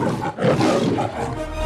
I'm sorry.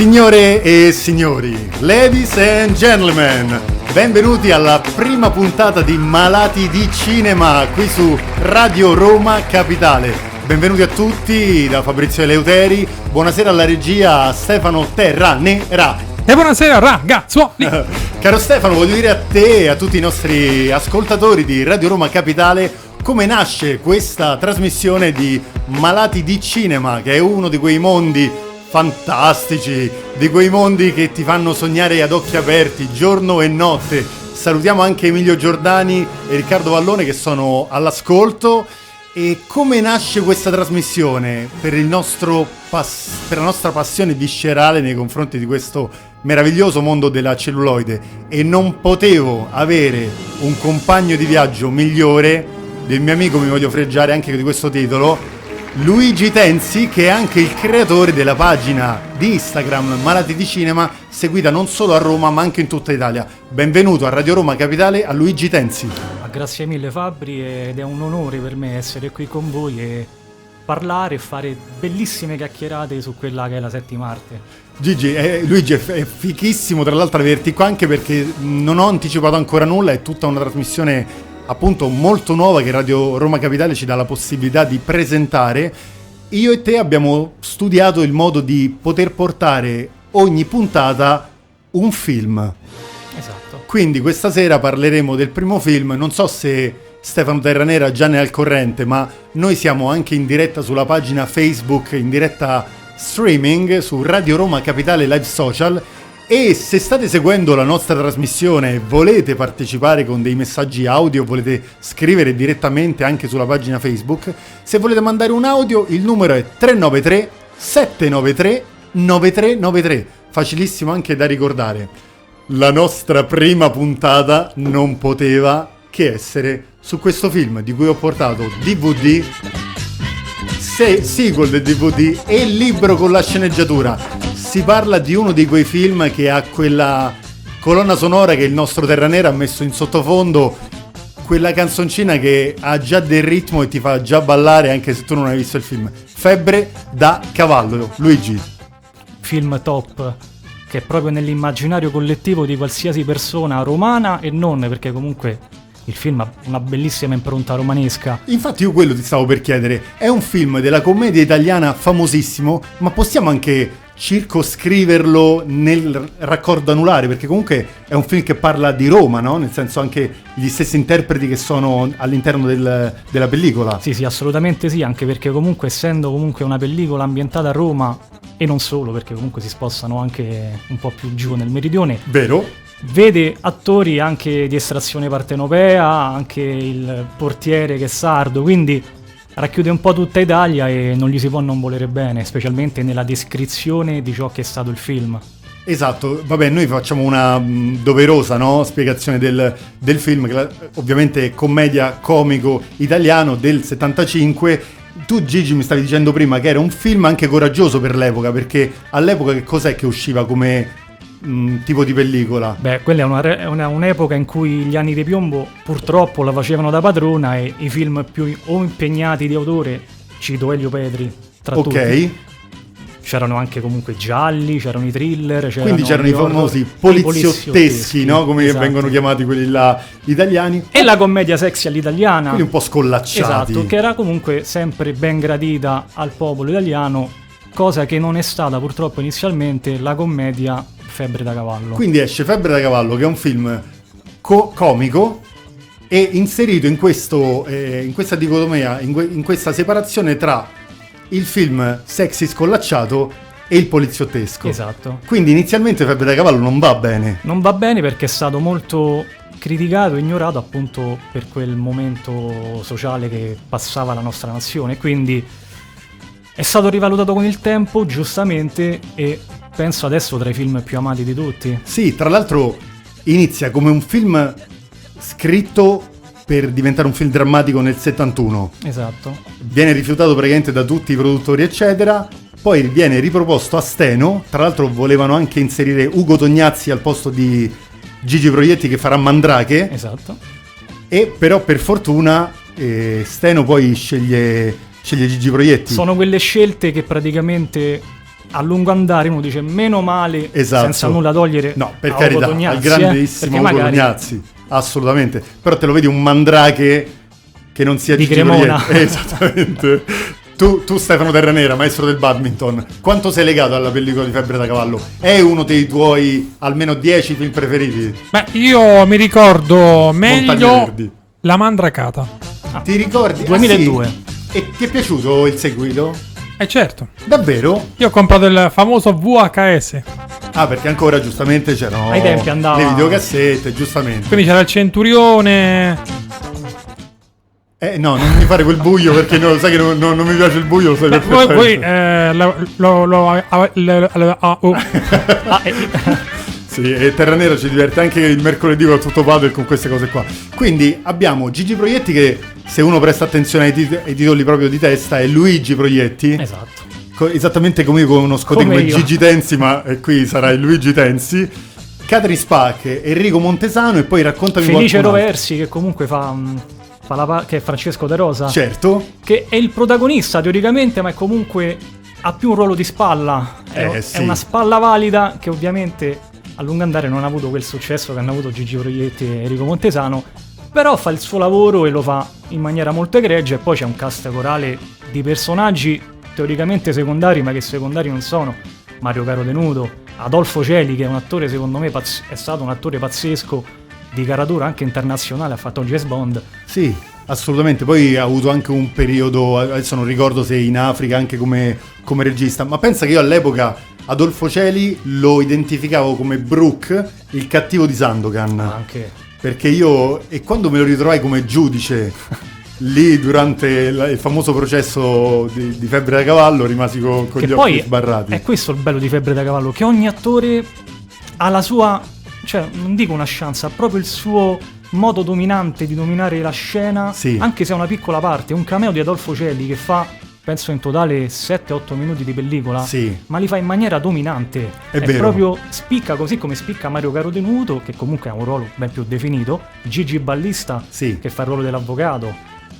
Signore e signori, ladies and gentlemen, benvenuti alla prima puntata di Malati di Cinema qui su Radio Roma Capitale. Benvenuti a tutti da Fabrizio Eleuteri, buonasera alla regia Stefano Terranera. E buonasera ragazzuoli! Caro Stefano, voglio dire a te e a tutti i nostri ascoltatori di Radio Roma Capitale come nasce questa trasmissione di Malati di Cinema, che è uno di quei mondi fantastici, di quei mondi che ti fanno sognare ad occhi aperti giorno e notte. Salutiamo anche Emilio Giordani e Riccardo Vallone che sono all'ascolto. E come nasce questa trasmissione per, pass- per la nostra passione viscerale nei confronti di questo meraviglioso mondo della celluloide? E non potevo avere un compagno di viaggio migliore del mio amico, mi voglio freggiare anche di questo titolo, Luigi Tenzi, che è anche il creatore della pagina di Instagram Malati di Cinema, seguita non solo a Roma ma anche in tutta Italia. Benvenuto a Radio Roma Capitale a Luigi Tenzi. Grazie mille Fabri ed è un onore per me essere qui con voi e parlare e fare bellissime chiacchierate su quella che è la settima arte. Gigi, eh, Luigi è, è fichissimo tra l'altro averti qua anche perché non ho anticipato ancora nulla, è tutta una trasmissione appunto molto nuova che Radio Roma Capitale ci dà la possibilità di presentare, io e te abbiamo studiato il modo di poter portare ogni puntata un film. Esatto. Quindi questa sera parleremo del primo film, non so se Stefano Terranera già ne è al corrente, ma noi siamo anche in diretta sulla pagina Facebook, in diretta streaming su Radio Roma Capitale Live Social e se state seguendo la nostra trasmissione e volete partecipare con dei messaggi audio, volete scrivere direttamente anche sulla pagina Facebook, se volete mandare un audio il numero è 393 793 9393. Facilissimo anche da ricordare. La nostra prima puntata non poteva che essere su questo film di cui ho portato DVD, sequel del DVD e il libro con la sceneggiatura si parla di uno di quei film che ha quella colonna sonora che il nostro Terra Nera ha messo in sottofondo, quella canzoncina che ha già del ritmo e ti fa già ballare anche se tu non hai visto il film. Febbre da cavallo, Luigi. Film top che è proprio nell'immaginario collettivo di qualsiasi persona romana e non, perché comunque il film ha una bellissima impronta romanesca. Infatti io quello ti stavo per chiedere, è un film della commedia italiana famosissimo, ma possiamo anche circoscriverlo nel raccordo anulare, perché comunque è un film che parla di Roma, no? Nel senso anche gli stessi interpreti che sono all'interno del, della pellicola. Sì, sì, assolutamente sì, anche perché comunque essendo comunque una pellicola ambientata a Roma e non solo, perché comunque si spostano anche un po' più giù nel meridione. Vero? Vede attori anche di estrazione partenopea, anche il portiere che è sardo, quindi racchiude un po' tutta Italia e non gli si può non volere bene, specialmente nella descrizione di ciò che è stato il film. Esatto, vabbè, noi facciamo una mh, doverosa no? spiegazione del, del film, che la, ovviamente commedia comico italiano del 75. Tu Gigi mi stavi dicendo prima che era un film anche coraggioso per l'epoca, perché all'epoca che cos'è che usciva come mh, mm, tipo di pellicola? Beh, quella è, una, è una, un'epoca in cui gli anni di piombo purtroppo la facevano da padrona e i film più o impegnati di autore, cito Elio Petri, tra Ok. Tutti. C'erano anche comunque gialli, c'erano i thriller. C'erano Quindi c'erano i famosi poliziotteschi, no? come esatto. vengono chiamati quelli là italiani. E la commedia sexy all'italiana. Quindi un po' scollacciati. Esatto, che era comunque sempre ben gradita al popolo italiano, cosa che non è stata purtroppo inizialmente la commedia Febbre da cavallo. Quindi esce Febbre da cavallo, che è un film co- comico e inserito in, questo, eh, in questa dicotomia, in, que- in questa separazione tra il film sexy scollacciato e il poliziottesco. Esatto. Quindi inizialmente Febbre da cavallo non va bene. Non va bene perché è stato molto criticato ignorato appunto per quel momento sociale che passava la nostra nazione. Quindi è stato rivalutato con il tempo, giustamente, e penso adesso tra i film più amati di tutti. Sì, tra l'altro inizia come un film scritto per diventare un film drammatico nel 71. Esatto. Viene rifiutato praticamente da tutti i produttori, eccetera. Poi viene riproposto a Steno. Tra l'altro volevano anche inserire Ugo Tognazzi al posto di Gigi Proietti che farà Mandrake. Esatto. E però per fortuna eh, Steno poi sceglie, sceglie Gigi Proietti. Sono quelle scelte che praticamente a lungo andare uno dice meno male Esatto. senza nulla togliere No, per a carità, al eh, grandissimo Ugo magari Tognazzi, assolutamente. Però te lo vedi un Mandrake che non sia Di Gigi Cremona. Proietti. Esattamente. tu, tu, Stefano Terranera, maestro del badminton, quanto sei legato alla pellicola di Febbre da Cavallo? È uno dei tuoi almeno 10 film preferiti? Beh, io mi ricordo meglio. La Mandracata. Ti ricordi? Ah, 2002. sì? E ti è piaciuto il seguito? Eh certo, Davvero? io ho comprato il famoso VHS. Ah, perché ancora giustamente c'erano Ai tempi andava- le videocassette, giustamente. Quindi c'era il Centurione. Eh no, non mi fare quel buio perché no, sai che non, non- non mi piace il buio, sai Beh, poi, poi, perfettamente. eh, lo, lo, lo- ah, ah, oh. Ah, eh, Sì, e Terra Nera ci diverte anche il mercoledì con tutto padre con queste cose qua. Quindi abbiamo Gigi Proietti che se uno presta attenzione ai, tit- ai titoli proprio di testa è Luigi Proietti. esatto. Co- esattamente come io conosco Come come. Gigi Tensi, ma eh, qui sarà il Luigi Tensi. Catherine Spack, Enrico Montesano e poi raccontami Felice. Roversi che comunque fa, mm, fa la pa- che è Francesco De Rosa Certo, che è il protagonista teoricamente ma è comunque ha più un ruolo di spalla è, Eh, è sì. una spalla valida che ovviamente a lungo andare non ha avuto quel successo che hanno avuto Gigi Proietti e Enrico Montesano però fa il suo lavoro e lo fa in maniera molto egregia e poi c'è un cast corale di personaggi teoricamente secondari ma che secondari non sono Mario Caro Tenuto Adolfo Celi che è un attore secondo me pazz- è stato un attore pazzesco di caratura anche internazionale ha fatto James Bond sì, assolutamente. Poi ha avuto anche un periodo, adesso non ricordo se in Africa anche come, come regista, ma pensa che io all'epoca Adolfo Celi lo identificavo come Brooke, il cattivo di Sandokan. anche Perché io, e quando me lo ritrovai come giudice lì durante il famoso processo di, di febbre da cavallo, rimasi co- con, che gli occhi sbarrati. è questo il bello di Febbre da Cavallo, che ogni attore ha la sua, cioè non dico una chance, ha proprio il suo modo dominante di dominare la scena, Sì. anche se è una piccola parte, un cameo di Adolfo Celli che fa, penso in totale 7-8 minuti di pellicola, Sì. ma li fa in maniera dominante. È vero. proprio spicca così come spicca Mario Caro Tenuto, che comunque ha un ruolo ben più definito, Gigi Ballista, Sì. che fa il ruolo dell'avvocato,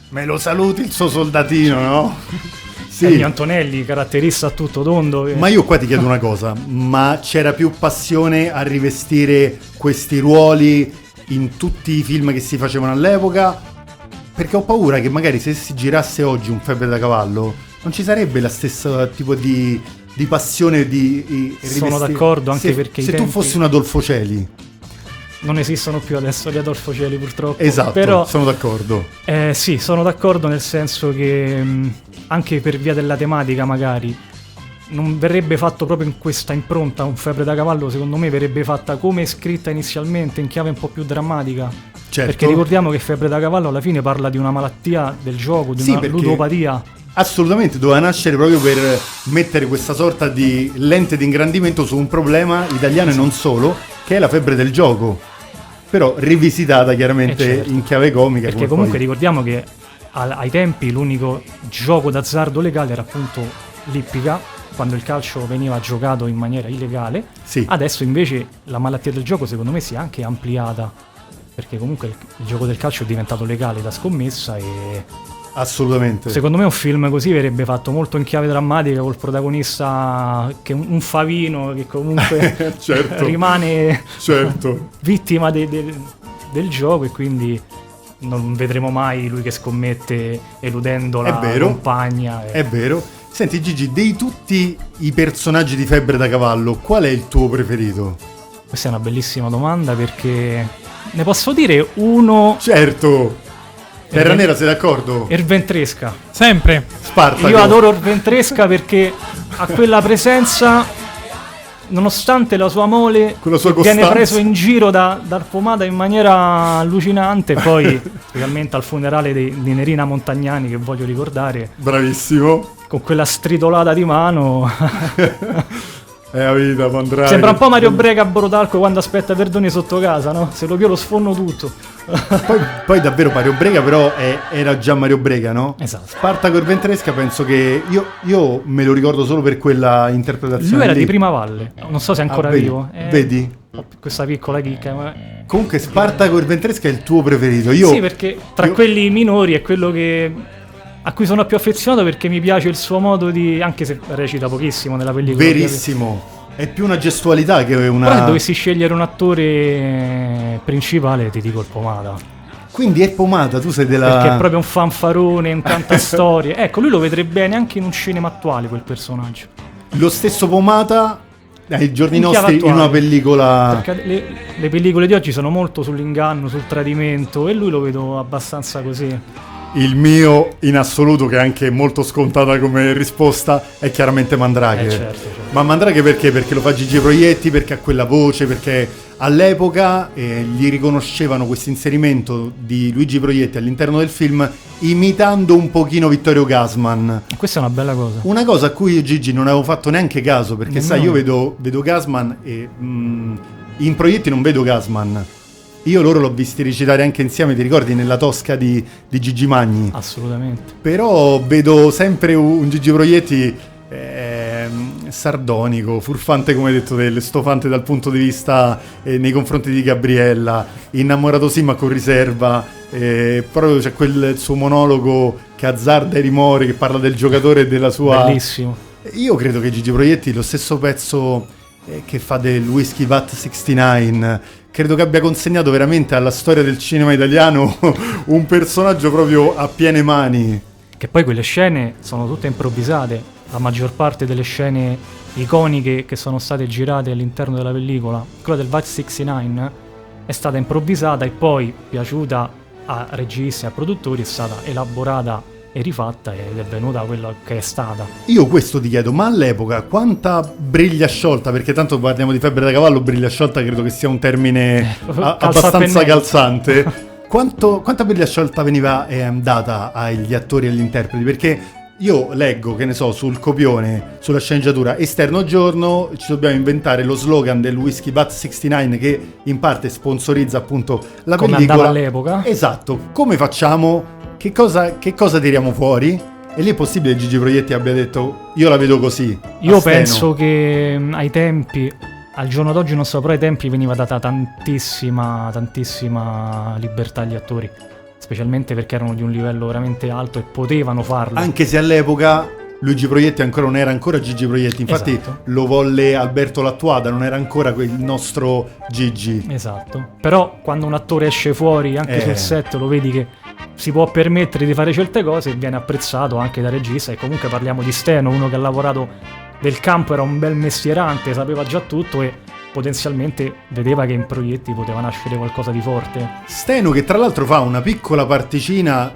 Me lo saluti il suo soldatino, no? sì. Ennio Antonelli, caratterista a tutto tondo. che- Ma io qua ti chiedo una cosa, ma c'era più passione a rivestire questi ruoli in tutti i film che si facevano all'epoca? Perché ho paura che magari se si girasse oggi un febbre da cavallo non ci sarebbe la stessa tipo di, di passione di, di Sono d'accordo, anche se, perché se tu tempi- fossi un Adolfo Celi, non esistono più adesso gli Adolfo Celi purtroppo. esatto, Però sono d'accordo. eh, sì, sono d'accordo nel senso che mh, anche per via della tematica magari non verrebbe fatto proprio in questa impronta un febbre da cavallo, secondo me verrebbe fatta come scritta inizialmente in chiave un po' più drammatica. Certo. Perché ricordiamo che febbre da cavallo alla fine parla di una malattia del gioco, di Sì, una ludopatia. Assolutamente, doveva nascere proprio per mettere questa sorta di lente di ingrandimento su un problema italiano e non solo, che è la febbre del gioco. Però rivisitata chiaramente Eh, certo. in chiave comica. Perché comunque poi- ricordiamo che ai tempi l'unico gioco d'azzardo legale era appunto l'ippica, quando il calcio veniva giocato in maniera illegale. Sì. Adesso invece la malattia del gioco secondo me si è anche ampliata, perché comunque il, il gioco del calcio è diventato legale da scommessa e Assolutamente. secondo me un film così verrebbe fatto molto in chiave drammatica col protagonista che è un, favino che comunque Certo. rimane Certo. vittima de- de- del gioco e quindi non vedremo mai lui che scommette eludendo la È vero. compagna. e- È vero. Senti Gigi, dei tutti i personaggi di Febbre da Cavallo, qual è il tuo preferito? Questa è una bellissima domanda perché ne posso dire uno Certo. Terra Nera, sei d'accordo? Erventresca. Sempre. Spartaco. Io adoro Erventresca perché ha quella presenza nonostante la sua mole sua viene costanza. preso in giro da, dal Pomata in maniera allucinante poi specialmente al funerale di, di Nerina Montagnani che voglio ricordare Bravissimo. Con quella stritolata di mano Eh, la vita, Mandrake. Sembra un po' Mario Brega a Brodalco quando aspetta Verdoni sotto casa, no? Se lo pio lo sfonno tutto. Poi, poi davvero Mario Brega però è- era già Mario Brega, no? Esatto. Spartaco e Ventresca penso che io, io me lo ricordo solo per quella interpretazione. Lui era lì. di Prima Valle, non so se è ancora Ah, vedi? vivo. Eh, Vedi? Questa piccola chicca. ma- Comunque Spartaco e Ventresca è il tuo preferito. Io Sì, perché tra io- quelli minori è quello che a cui sono più affezionato perché mi piace il suo modo di anche se recita pochissimo nella pellicola. verissimo. È più una gestualità che una Però se dovessi scegliere un attore principale ti dico il Pomata. Quindi è pomata, tu sei della Perché è proprio un fanfarone, un cantastorie. ecco, lui lo vedrebbe bene anche in un cinema attuale quel personaggio. lo stesso pomata ai giorni In nostri in attuale. una pellicola le, le pellicole di oggi sono molto sull'inganno, sul tradimento e lui lo vedo abbastanza così. Il mio in assoluto, che è anche molto scontata come risposta, è chiaramente Mandrake. Eh, certo, certo. Ma Mandrake perché? Perché lo fa Gigi Proietti, perché ha quella voce, perché all'epoca eh, gli riconoscevano questo inserimento di Luigi Proietti all'interno del film imitando un pochino Vittorio Gasman. Questa è una bella cosa. Una cosa a cui io Gigi non avevo fatto neanche caso, perché Nemmeno sai, io vedo, vedo Gasman e mm, in Proietti non vedo Gasman. Io loro l'ho visti recitare anche insieme, ti ricordi, nella Tosca di, di Gigi Magni. Assolutamente. Però vedo sempre un Gigi Proietti ehm, sardonico, furfante come hai detto te, stofante dal punto di vista eh, nei confronti di Gabriella, innamorato sì ma con riserva, eh, proprio c'è quel suo monologo che azzarda i rimori, che parla del giocatore e della sua... Bellissimo. Io credo che Gigi Proietti, lo stesso pezzo eh, che fa del Whiskey Vat 69, credo che abbia consegnato veramente alla storia del cinema italiano un personaggio proprio a piene mani. Che poi quelle scene sono tutte improvvisate. La maggior parte delle scene iconiche che sono state girate all'interno della pellicola, quella del Vice 69, è stata improvvisata e poi piaciuta a registi e a produttori, è stata elaborata e rifatta ed è venuta quella che è stata. Io questo ti chiedo, ma all'epoca quanta briglia sciolta, perché tanto parliamo di febbre da cavallo, briglia sciolta credo che sia un termine proprio a- abbastanza calzante. Quanto- quanta briglia sciolta veniva ehm, data agli attori e agli interpreti? Perché io leggo, che ne so, sul copione, sulla sceneggiatura, esterno giorno ci dobbiamo inventare lo slogan del Whiskey Bat 69 che in parte sponsorizza appunto la Come pellicola. andava all'epoca. Esatto, come facciamo? Che cosa, che cosa tiriamo fuori? E lì è possibile che Gigi Proietti abbia detto io la vedo così. Io a steno. penso che ai tempi, al giorno d'oggi non so, però ai tempi veniva data tantissima, tantissima libertà agli attori, specialmente perché erano di un livello veramente alto e potevano farlo. Anche se all'epoca Luigi Proietti ancora non era ancora Gigi Proietti, infatti Esatto. lo volle Alberto Lattuada, non era ancora quel nostro Gigi. Esatto. Però quando un attore esce fuori, anche Eh. sul set, lo vedi che si può permettere di fare certe cose e viene apprezzato anche dal regista. E comunque parliamo di Steno, uno che ha lavorato del campo, era un bel mestierante, sapeva già tutto e potenzialmente vedeva che in proietti poteva nascere qualcosa di forte. Steno che tra l'altro fa una piccola particina,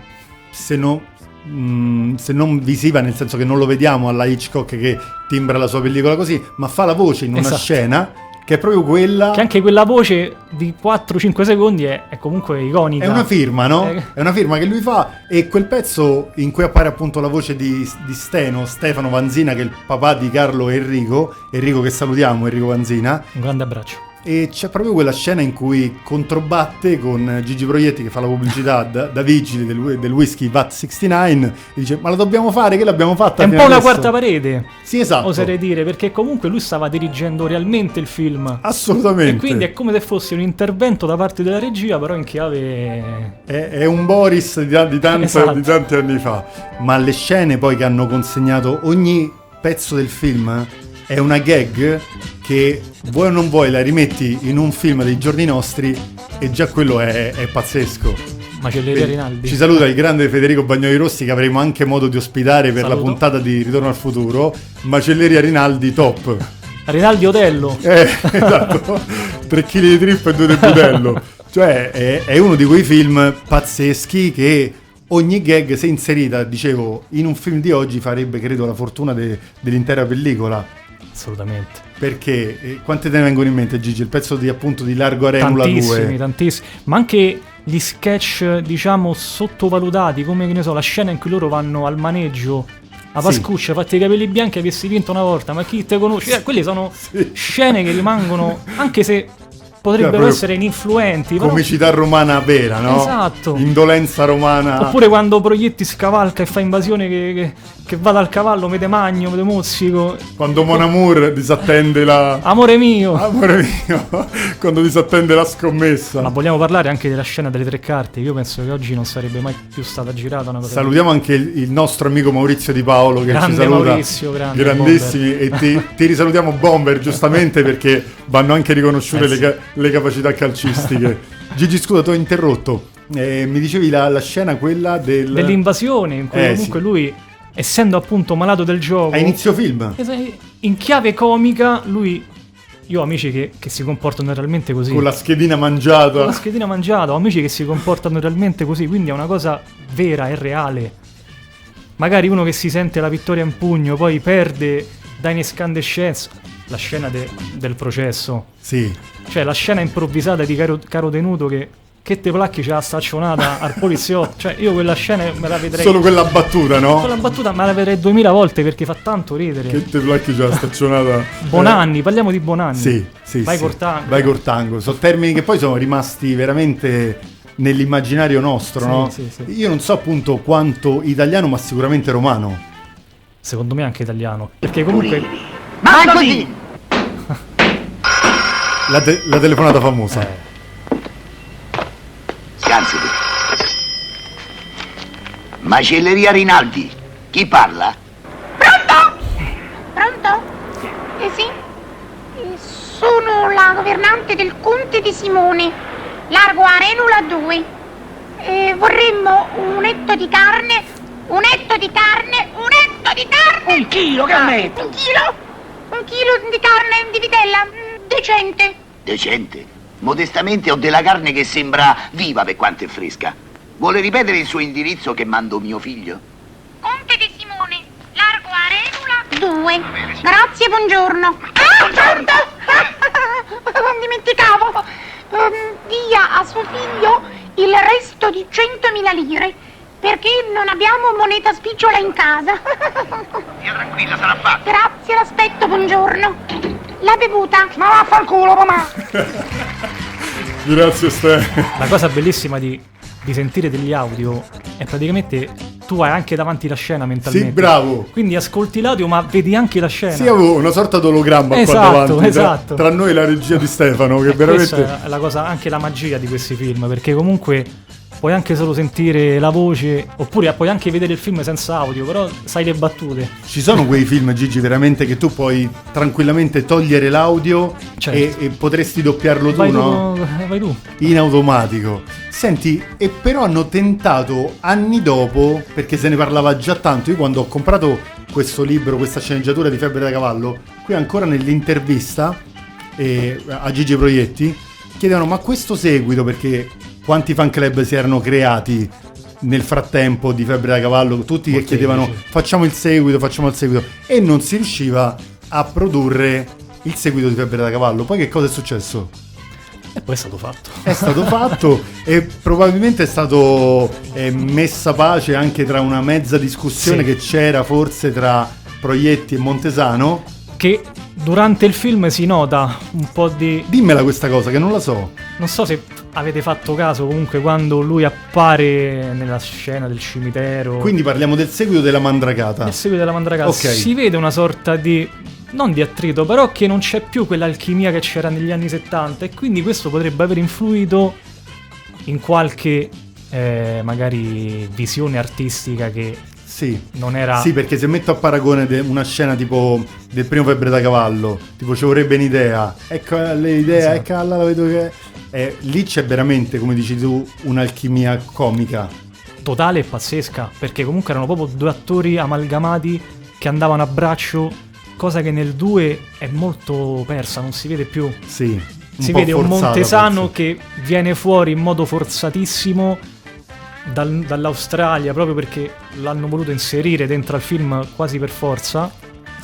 se, no- mm, se non visiva, nel senso che non lo vediamo alla Hitchcock che timbra la sua pellicola così, ma fa la voce in una Esatto. scena che è proprio quella... Che anche quella voce di 4-5 secondi è, è comunque iconica. È una firma, no? Eh. È una firma che lui fa e quel pezzo in cui appare appunto la voce di, di Steno, Stefano Vanzina, che è il papà di Carlo Enrico, Enrico che salutiamo, Enrico Vanzina, Un grande abbraccio. E c'è proprio quella scena in cui controbatte con Gigi Proietti che fa la pubblicità da, da vigile del, del whisky VAT 69 e dice ma la dobbiamo fare, che l'abbiamo fatta È un po' una adesso?" quarta parete, Sì, esatto. oserei dire, perché comunque lui stava dirigendo realmente il film. Assolutamente. E quindi è come se fosse un intervento da parte della regia, però in chiave. È, è un Boris di, di tanto- Esatto. di tanti anni fa. Ma le scene poi che hanno consegnato ogni pezzo del film è una gag che vuoi o non vuoi la rimetti in un film dei giorni nostri e già quello è, è pazzesco. Macelleria Rinaldi. Ci saluta il grande Federico Bagnoli Rossi che avremo anche modo di ospitare per Saluto. la puntata di Ritorno al futuro. Macelleria Rinaldi top. Rinaldi Otello. Eh, esatto, 3 kg di trippa e 2 di budello. Cioè, è, è uno di quei film pazzeschi che ogni gag, se inserita, dicevo, in un film di oggi farebbe, credo, la fortuna de- dell'intera pellicola. Assolutamente. Perché, eh, quante te ne vengono in mente, Gigi? Il pezzo di appunto di Largo Arenula Tantissimi, 2. tantissimi. Ma anche gli sketch, diciamo, sottovalutati, come che ne so, la scena in cui loro vanno al maneggio a Sì. Pascuccia, fatti i capelli bianchi, avessi vinto una volta, ma chi te conosce? Eh, quelle sono scene che rimangono, anche se potrebbero proprio essere ininfluenti, però- Comicità romana vera, no? Esatto. Indolenza romana. Oppure quando Proietti scavalca e fa invasione che, che, che va dal cavallo, mete magno, mete mozzico. Quando Mon Amour disattende la... Amore mio! Amore mio, quando disattende la scommessa. Ma vogliamo parlare anche della scena delle tre carte? Io penso che oggi non sarebbe mai più stata girata una cosa Salutiamo anche il, il nostro amico Maurizio Di Paolo che Grande ci saluta. Maurizio, grande Grandissimi. E ti, ti risalutiamo Bomber giustamente perché vanno anche riconosciute Eh le, sì. Le capacità calcistiche. Gigi, scusa, ti ho interrotto. Eh, mi dicevi la, la scena quella del... dell'invasione, in cui Eh, comunque sì. lui, essendo appunto malato del gioco, A inizio film. in chiave comica, lui. Io ho amici che, che si comportano realmente così. Con la schedina mangiata. Con la schedina mangiata, ho amici che si comportano realmente così, quindi è una cosa vera e reale. Magari uno che si sente la vittoria in pugno, poi perde da inescandescenza. La scena de- del processo, Sì. cioè la scena improvvisata di caro, caro tenuto che, che te placchi c'ha la staccionata al poliziotto. Cioè, io quella scena me la vedrei. Solo quella battuta, no? Quella battuta me la vedrei duemila volte perché fa tanto ridere. Che te placchi già staccionata. Bonanni, parliamo di Bonanni. Sì, sì, Vai sì. Cortango. Vai Cortango. Sono termini che poi sono rimasti veramente nell'immaginario nostro, Sì, no? sì, sì. Io non so appunto quanto italiano, ma sicuramente romano. Secondo me anche italiano. Perché comunque. Ma è così! La, te- la telefonata famosa. Eh. Scansati. Macelleria Rinaldi. Chi parla? Pronto? Eh sì? Eh, Sono la governante del Conte di Simone, largo Arenula 2. Eh, vorremmo un etto di carne, un etto di carne, un etto di carne! Un chilo, che Ah, metto? Un chilo? Un chilo di carne di vitella, mm, decente. Decente. Modestamente ho della carne che sembra viva per quanto è fresca. Vuole ripetere il suo indirizzo che mando mio figlio? Conte di Simone, largo Arenula 2. Grazie, buongiorno. Ah, pronto? non dimenticavo. Ehm, dia a suo figlio il resto di 100.000 lire, perché non abbiamo moneta spicciola in casa. Stia tranquilla, sarà fatto. Grazie, l'aspetto, buongiorno. La bevuta? Ma vaffanculo, mamma. Grazie Ste. La cosa bellissima di, di sentire degli audio è praticamente tu hai anche davanti la scena mentalmente. Sì, bravo. Quindi ascolti l'audio ma vedi anche la scena. Sì, avevo una sorta di ologramma Esatto, qua davanti. tra- esatto. Tra, noi e la regia di Stefano, che E veramente... Questa è la cosa, anche la magia di questi film, perché comunque puoi anche solo sentire la voce, oppure puoi anche vedere il film senza audio, però sai le battute. Ci sono quei film, Gigi, veramente che tu puoi tranquillamente togliere l'audio Certo. e, e potresti doppiarlo tu, Vai tu, no? vai tu. in automatico. Senti, e però hanno tentato anni dopo, perché se ne parlava già tanto, io quando ho comprato questo libro, questa sceneggiatura di Febbre da Cavallo, qui ancora nell'intervista eh, a Gigi Proietti, chiedevano ma questo seguito, perché quanti fan club si erano creati nel frattempo di Febbre da Cavallo, tutti che chiedevano facciamo il seguito, facciamo il seguito, e non si riusciva a produrre il seguito di Febbre da Cavallo. Poi che cosa è successo? E poi è stato fatto. è stato fatto e probabilmente è stato eh, messa pace anche tra una mezza discussione Sì. che c'era forse tra Proietti e Montesano. Che durante il film si nota un po' di... Dimmela questa cosa che non la so. Non so se avete fatto caso comunque quando lui appare nella scena del cimitero. Quindi parliamo del seguito della Mandragata. Nel seguito della Mandragata Ok. si vede una sorta di non di attrito, però che non c'è più quell'alchimia che c'era negli anni 70 e quindi questo potrebbe aver influito in qualche eh, magari visione artistica che Sì. non era Sì, perché se metto a paragone de- una scena tipo del primo Febbre da Cavallo, tipo ci vorrebbe un'idea, ecco eh, l'idea, Esatto. ecco la vedo che... Eh, lì c'è veramente, come dici tu, un'alchimia comica. totale e pazzesca, perché comunque erano proprio due attori amalgamati che andavano a braccio, cosa che nel 2 è molto persa, non si vede più. Sì. si vede un Montesano forse. che viene fuori in modo forzatissimo dal- dall'Australia proprio perché l'hanno voluto inserire dentro al film quasi per forza.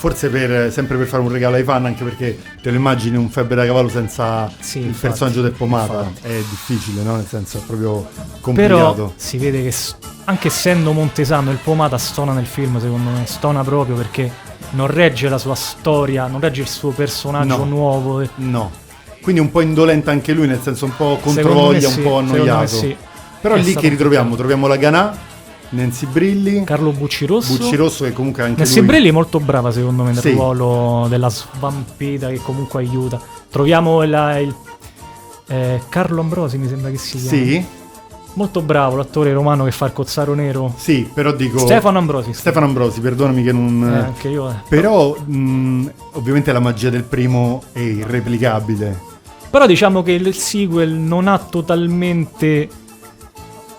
Forse per, sempre per fare un regalo ai fan, anche perché te lo immagini un febbre da cavallo senza Sì, il infatti, personaggio del pomata. infatti. È difficile, no? Nel senso, è proprio Però complicato. si vede che anche essendo montesano, il Pomata stona nel film, secondo me, stona proprio perché non regge la sua storia, non regge il suo personaggio No. nuovo. No. Quindi un po' indolente anche lui, nel senso un po' controvoglia, sì, un po' secondo me annoiato. sì. Però È lì stato che ritroviamo? Troviamo la Ganà, Nancy Brilli, Carlo Buccirosso. Buccirosso che comunque anche Nancy lui... Brilli è molto brava secondo me nel Sì. ruolo della svampita che comunque aiuta. Troviamo la- il, eh, Carlo Ambrosi mi sembra che si chiami. Sì, Molto bravo l'attore romano che fa il cozzaro nero. sì, però dico... Stefano Ambrosi. Stefano Ambrosi, perdonami che non... Eh, anche io. eh. Però mh, ovviamente la magia del primo è irreplicabile. Però diciamo che il sequel non ha totalmente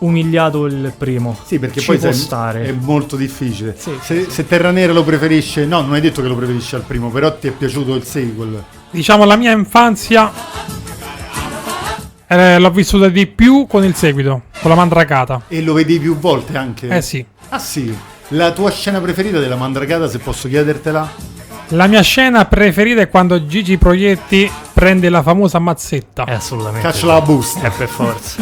umiliato il primo. Sì, perché Ci poi può sai, stare. è molto difficile. Sì, se, sì, se Terra Nera lo preferisce, no, non hai detto che lo preferisci al primo, però ti è piaciuto il sequel. Diciamo la mia infanzia eh, l'ho vissuta di più con il seguito, con la mandracata. E lo vedi più volte anche? Eh sì. Ah sì. La tua scena preferita della mandragata, se posso chiedertela? La mia scena preferita è quando Gigi Proietti prende la famosa mazzetta È assolutamente. Caccia la busta. È per forza.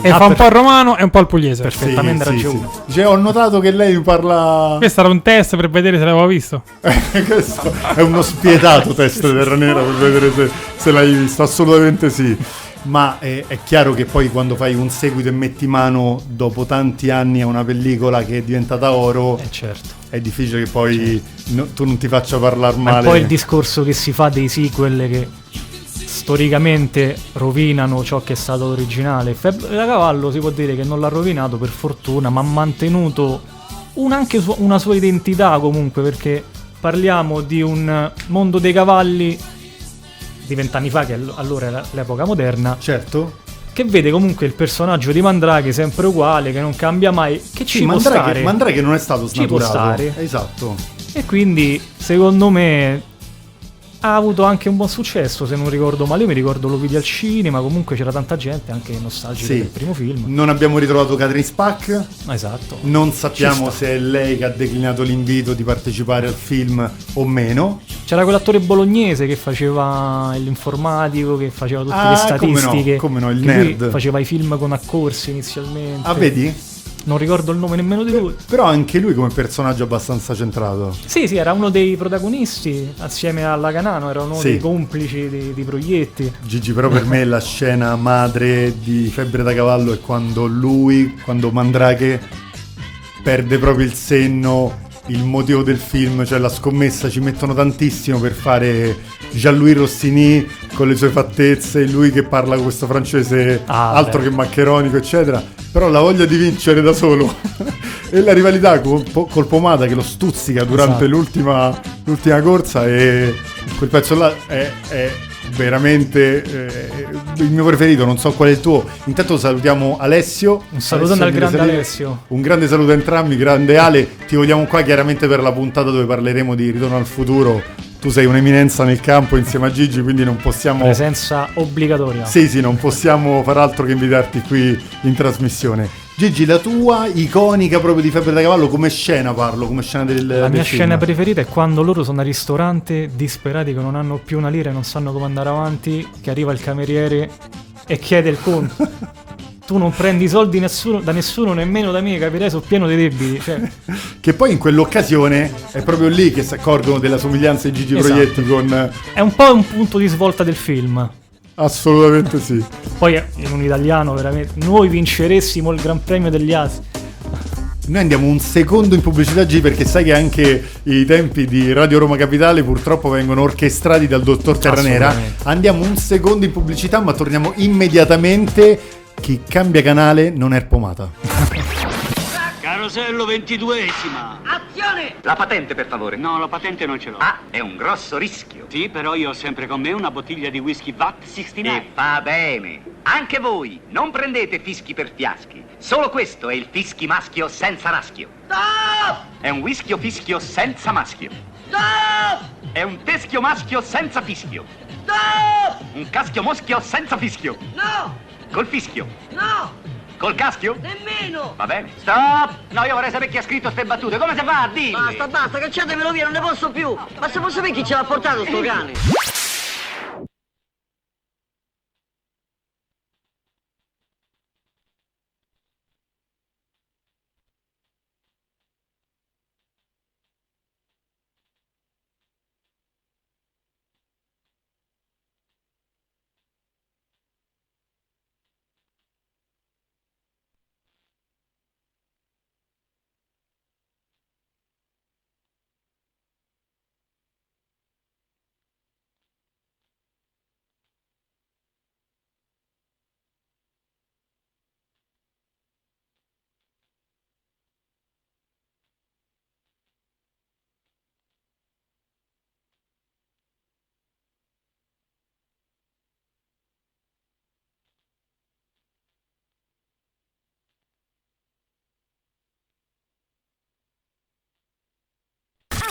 e Ah, fa un po' il romano e un po' il pugliese. Perfetto. perfettamente ragione. Cioè, ho notato che lei parla... Questo era un test per vedere se l'avevo visto. Questo è uno spietato test di Terra Nera per vedere se, se l'hai visto. Assolutamente sì. Ma è, è chiaro che poi quando fai un seguito e metti mano dopo tanti anni a una pellicola che è diventata oro, Eh certo. È difficile che poi no- tu non ti faccia parlare Ma male. poi il discorso che si fa dei sequel che storicamente rovinano ciò che è stato originale. Febbre da cavallo si può dire che non l'ha rovinato per fortuna, ma ha mantenuto un- anche su- una sua identità comunque, perché parliamo di un mondo dei cavalli di vent'anni fa, che all- allora era l'epoca moderna, Certo. Che vede comunque il personaggio di Mandrake sempre uguale, che non cambia mai, che ci Sì, può Mandrake, stare. Mandrake non è stato Ci può snaturato. stare. Esatto. E quindi, secondo me, ha avuto anche un buon successo, se non ricordo male. Io mi ricordo lo vidi al cinema, comunque c'era tanta gente, anche nostalgica Sì. del primo film. Non abbiamo ritrovato Catherine Spack. Esatto. Non sappiamo se è lei che ha declinato l'invito di partecipare al film o meno. C'era quell'attore bolognese che faceva l'informatico, che faceva tutte Ah, le come no, statistiche. come no, il nerd. Faceva i film con accorsi inizialmente. Ah, vedi? Non ricordo il nome nemmeno di lui. Però anche lui come personaggio abbastanza centrato. Sì, sì, era uno dei protagonisti assieme alla Canano, era uno Sì. dei complici di, di proietti. Gigi, però per me la scena madre di Febbre da cavallo è quando lui, quando Mandrake perde proprio il senno, il motivo del film, cioè la scommessa, ci mettono tantissimo per fare Jean-Louis Rossini con le sue fattezze, lui che parla questo francese Ah, altro beh. che maccheronico, eccetera. Però la voglia di vincere da solo e la rivalità col, col Pomata che lo stuzzica durante Esatto. l'ultima, l'ultima corsa e quel pezzo là è, è veramente eh, il mio preferito, non so qual è il tuo. Intanto salutiamo Alessio. Un salutone al Alessio grande Miresalire. Alessio. Un grande saluto a entrambi, grande Ale. Ti vogliamo qua chiaramente per la puntata dove parleremo di Ritorno al futuro. Tu sei un'eminenza nel campo insieme a Gigi, quindi non possiamo Presenza obbligatoria. sì, sì, non possiamo far altro che invitarti qui in trasmissione. Gigi, la tua iconica proprio di Febbre da Cavallo, come scena parlo, come scena del La del mia film? scena preferita è quando loro sono al ristorante disperati che non hanno più una lira e non sanno come andare avanti, che arriva il cameriere e chiede il conto. tu non prendi soldi nessuno- da nessuno, nemmeno da me, capirai, sono pieno di debiti. Cioè, Che poi in quell'occasione è proprio lì che si accorgono della somiglianza di Gigi Esatto. Proietti con... è un po' un punto di svolta del film. Assolutamente sì. Poi eh, in un italiano veramente noi vinceressimo il Gran Premio degli Asi. Noi andiamo un secondo in pubblicità G perché sai che anche i tempi di Radio Roma Capitale purtroppo vengono orchestrati dal dottor Terranera. Andiamo un secondo in pubblicità ma torniamo immediatamente. Chi cambia canale non è pomata. Carosello ventiduesima. Azione! La patente, per favore. No, la patente non ce l'ho. Ah, è un grosso rischio. Sì, però io ho sempre con me una bottiglia di whisky VAT 69. E fa bene. Anche voi, non prendete fischi per fiaschi. Solo questo è il fischi maschio senza raschio. È un whisky fischio senza maschio. È un teschio maschio senza fischio. Un caschio moschio senza fischio. No! Col fischio. No! Col caschio? Nemmeno! Va bene. Stop! No, io vorrei sapere chi ha scritto ste battute. Come si fa a dirle? Basta, basta, cacciatemelo via, non ne posso più! Ma se posso sapere chi ce l'ha portato sto cane?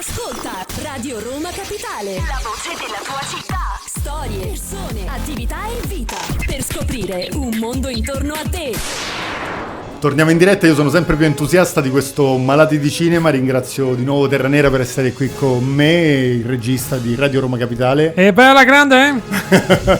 Ascolta Radio Roma Capitale. La voce della tua città. Storie, persone, attività e vita. Per scoprire un mondo intorno a te. Torniamo in diretta, io sono sempre più entusiasta di questo Malati di Cinema, ringrazio di nuovo Terra Nera per essere qui con me, il regista di Radio Roma Capitale. E bella grande, eh?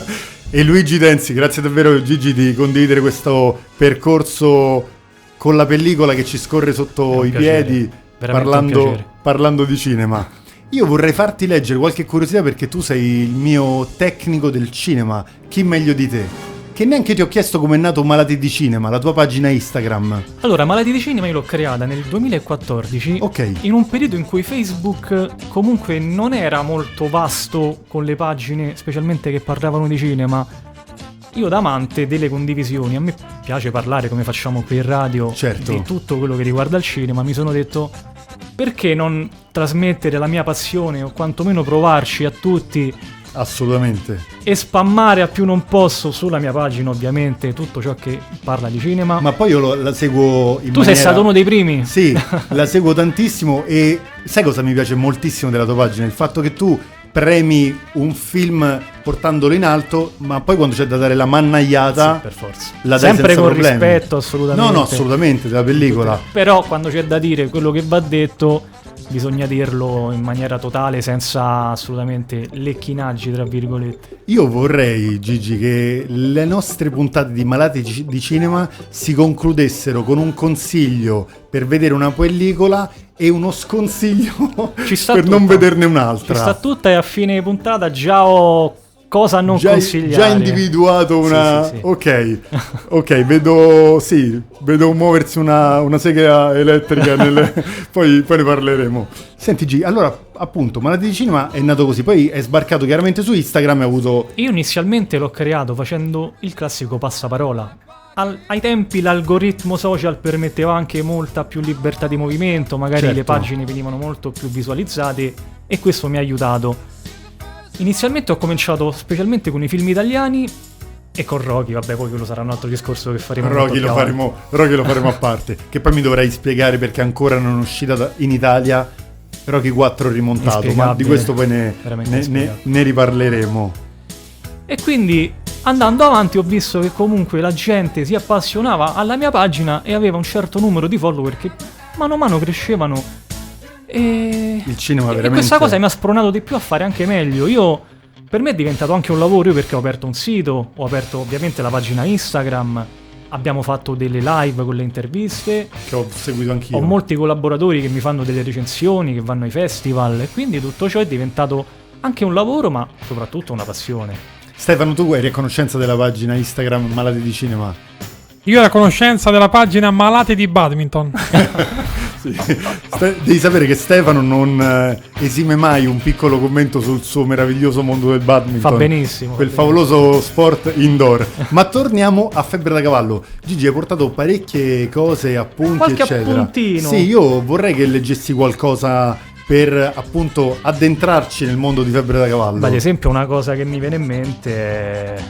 e Luigi Denzi, grazie davvero Gigi di condividere questo percorso con la pellicola che ci scorre sotto i piacere, piedi veramente un parlando, piacere. Parlando di cinema. Io vorrei farti leggere qualche curiosità perché tu sei il mio tecnico del cinema, chi meglio di te? Che neanche ti ho chiesto come è nato Malati di Cinema, la tua pagina Instagram. Allora, Malati di Cinema io l'ho creata nel 2014 Ok. in un periodo in cui Facebook comunque non era molto vasto con le pagine, specialmente che parlavano di cinema. Io da amante delle condivisioni, a me piace parlare come facciamo qui in radio Certo. di tutto quello che riguarda il cinema, mi sono detto perché non trasmettere la mia passione o quantomeno provarci a tutti Assolutamente. e spammare a più non posso sulla mia pagina ovviamente tutto ciò che parla di cinema. Ma poi io lo- la seguo in tu sei maniera- stato uno dei primi? Sì, la seguo tantissimo e sai cosa mi piace moltissimo della tua pagina? Il fatto che tu premi un film portandolo in alto, ma poi quando c'è da dare la mannagliata, Sì, per forza. la dai Sempre con problemi. rispetto, assolutamente. No, no, assolutamente, della pellicola. Però quando c'è da dire quello che va detto, bisogna dirlo in maniera totale, senza assolutamente lecchinaggi, tra virgolette. Io vorrei, Gigi, che le nostre puntate di Malati ci- di Cinema si concludessero con un consiglio per vedere una pellicola e uno sconsiglio Ci per non tutto. vederne Ci un'altra. sta tutta e a fine puntata già ho cosa non già, consigliare. già individuato una... Sì, sì, sì. Ok, ok, vedo, sì, vedo muoversi una, una sega elettrica, nelle- poi, poi ne parleremo. Senti G, allora appunto Malati di Cinema è nato così, poi è sbarcato chiaramente su Instagram e ha avuto... Io inizialmente l'ho creato facendo il classico passaparola. Al- ai tempi l'algoritmo social permetteva anche molta più libertà di movimento, magari Certo. le pagine venivano molto più visualizzate e questo mi ha aiutato. Inizialmente ho cominciato specialmente con i film italiani e con Rocky, vabbè poi quello sarà un altro discorso che faremo Rocky lo, faremo, Rocky lo faremo a parte, che poi mi dovrai spiegare perché ancora non è uscita da- in Italia Rocky 4 rimontato, ma di questo poi ne, ne- ne- ne riparleremo. E quindi andando avanti ho visto che comunque la gente si appassionava alla mia pagina e aveva un certo numero di follower che mano a mano crescevano. E, Il cinema e veramente... questa cosa mi ha spronato di più a fare anche meglio. Io per me è diventato anche un lavoro io perché ho aperto un sito, ho aperto ovviamente la pagina Instagram, abbiamo fatto delle live con le interviste, Che ho seguito anch'io. ho molti collaboratori che mi fanno delle recensioni, che vanno ai festival e quindi tutto ciò è diventato anche un lavoro ma soprattutto una passione. Stefano, tu eri a conoscenza della pagina Instagram Malati di Cinema? Io ero a conoscenza della pagina Malati di Badminton. Sì. Ste- devi sapere che Stefano non eh, esime mai un piccolo commento sul suo meraviglioso mondo del badminton. Fa benissimo, Quel fa favoloso sport indoor. Ma torniamo a Febbre da Cavallo. Gigi, hai portato parecchie cose, appunti, Qualche eccetera. appuntino. Sì, io vorrei che leggessi qualcosa per appunto addentrarci nel mondo di Febbre da Cavallo. Ad esempio una cosa che mi viene in mente è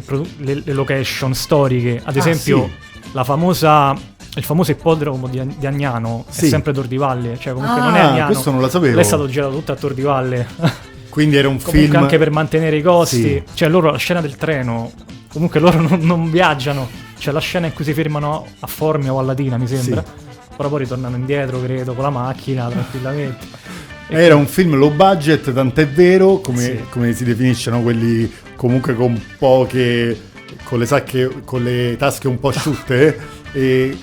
che produ- le, le location storiche, ad Ah, esempio la famosa il famoso ippodromo di, di Agnano Sì. è sempre Tor di Valle, cioè comunque Ah, non è Agnano. questo non lo sapevo. È stato girato tutto a Tor di Valle. Quindi era un comunque film anche per mantenere i costi. Sì. Cioè loro la scena del treno, comunque loro non, non viaggiano. C'è la scena in cui si fermano a Formia o a Latina, mi sembra. Però poi ritornano indietro, credo, con la macchina tranquillamente. Era un film low budget, tant'è vero, come, Sì. come si definisce, no? quelli comunque con poche, con le sacche, con le tasche un po' asciutte. e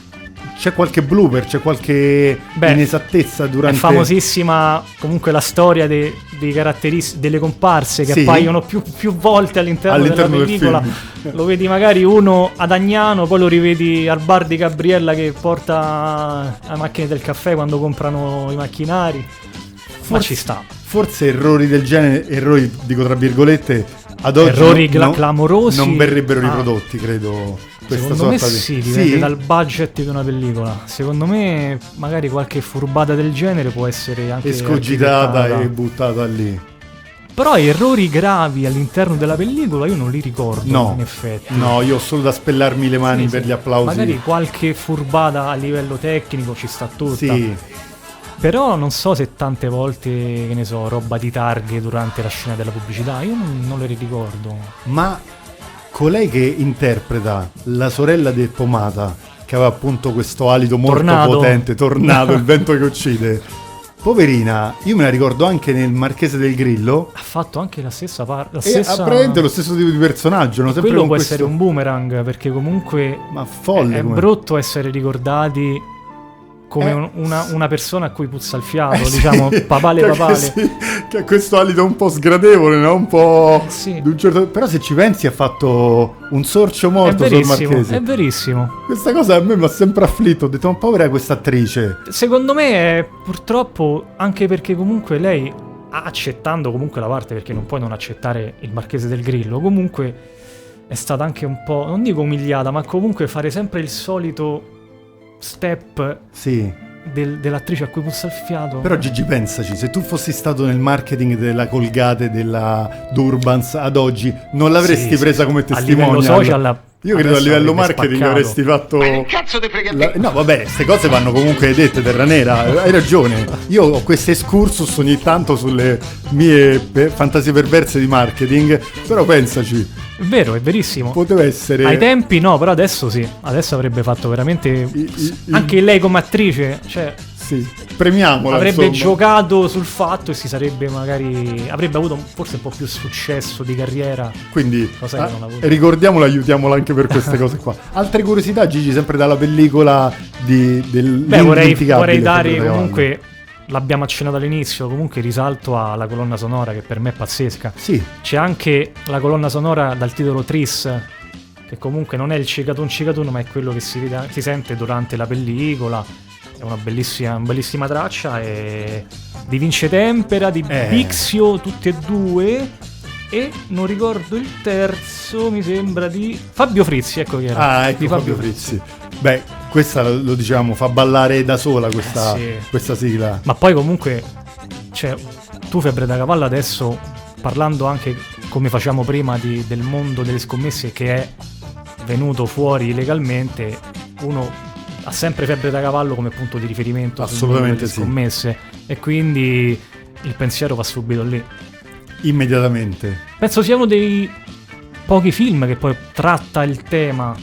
c'è qualche blooper, c'è qualche Beh, inesattezza durante... È famosissima comunque la storia dei, dei caratteristici delle comparse che Sì. appaiono più, più volte all'interno, All'interno della del pellicola. film. Lo vedi magari uno ad Agnano, poi lo rivedi al bar di Gabriella che porta le macchine del caffè quando comprano i macchinari. Ma ci sta. Forse errori del genere, errori dico tra virgolette, ad oggi Errori no- gla- no- clamorosi. non verrebbero Ah. riprodotti, credo. Questa Secondo me di- sì, dipende Sì? dal budget di una pellicola. Secondo me magari qualche furbata del genere può essere anche escogitata e buttata lì. Però errori gravi all'interno della pellicola io non li ricordo No, in effetti. no, io ho solo da spellarmi le mani Sì, per sì. gli applausi. Magari qualche furbata a livello tecnico ci sta tutta. Sì. Però non so se tante volte, che ne so, roba di targhe durante la scena della pubblicità, io non, non le ricordo. Ma colei che interpreta la sorella del Pomata, che aveva appunto questo alito molto Tornado. potente, tornado, il vento che uccide. Poverina, io me la ricordo anche nel Marchese del Grillo. Ha fatto anche la stessa parte. Stessa... praticamente lo stesso tipo di personaggio. no? Sempre Quello può questo- essere un boomerang, perché comunque Ma folle è, è brutto essere ricordati come Eh, un- una, una persona a cui puzza il fiato, Eh, sì, diciamo, papale che- papale. sì, che ha questo alito un po' sgradevole, no? Un po'. Sì. un certo- Però se ci pensi ha fatto un sorcio morto sul Marchese. è verissimo. Questa cosa a me mi ha sempre afflitto. Ho detto, ma povera questa attrice. Secondo me è purtroppo anche perché comunque lei, accettando comunque la parte, perché non puoi non accettare il Marchese del Grillo, comunque è stata anche un po', non dico umiliata, ma comunque fare sempre il solito step Sì. del- dell'attrice a cui puzza il fiato. Però Gigi pensaci, se tu fossi stato nel marketing della Colgate, della Durbans ad oggi, non l'avresti Sì, sì. presa come A livello testimonial. social, Io credo a adesso livello marketing spaccato. avresti fatto... Cazzo di frega La- no, vabbè, queste cose vanno comunque dette, Terra Nera, hai ragione. Io ho queste excursus ogni tanto sulle mie pe- fantasie perverse di marketing, però pensaci, È vero, è verissimo. poteva essere... Ai tempi no, però adesso sì. Adesso avrebbe fatto veramente. I- i- Anche lei come attrice, cioè, Sì, premiamola, avrebbe insomma. giocato sul fatto e si sarebbe magari. Avrebbe avuto forse un po' più successo di carriera. Quindi Cosa che ah, ricordiamola, aiutiamola anche per queste cose qua. Altre curiosità, Gigi, sempre dalla pellicola di, del Beh, vorrei, vorrei dare comunque. L'abbiamo accennato all'inizio, comunque risalto alla colonna sonora che per me è pazzesca. Sì, C'è anche la colonna sonora dal titolo Tris, che comunque non è il cicatun cicatun, ma è quello che si, si sente durante la pellicola. È una bellissima, una bellissima traccia. E di Vince Tempera, di Eh. Bixio, tutti e due. E non ricordo il terzo, mi sembra di Fabio Frizzi, ecco chi era. ah, ecco Di Fabio Frizzi. Beh, questa lo, lo diciamo, fa ballare da sola questa, Eh, sì. questa sigla. Ma poi comunque, cioè, tu Febbre da Cavallo adesso, parlando anche come facciamo prima di- del mondo delle scommesse che è venuto fuori legalmente, uno ha sempre Febbre da Cavallo come punto di riferimento Assolutamente sì. scommesse e quindi il pensiero va subito lì. Immediatamente. Penso sia uno dei pochi film che poi tratta il tema,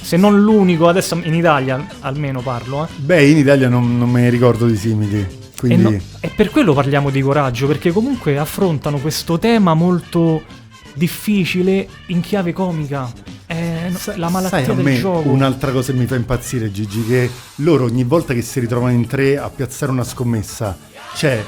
se non l'unico, adesso in Italia almeno parlo, eh. Beh, in Italia non, non me ne ricordo di simili. E, Quindi... no- e per quello parliamo di coraggio, perché comunque affrontano questo tema molto difficile in chiave comica. È la malattia sai, del me gioco. Un'altra cosa che mi fa impazzire, Gigi, che loro ogni volta che si ritrovano in tre a piazzare una scommessa c'è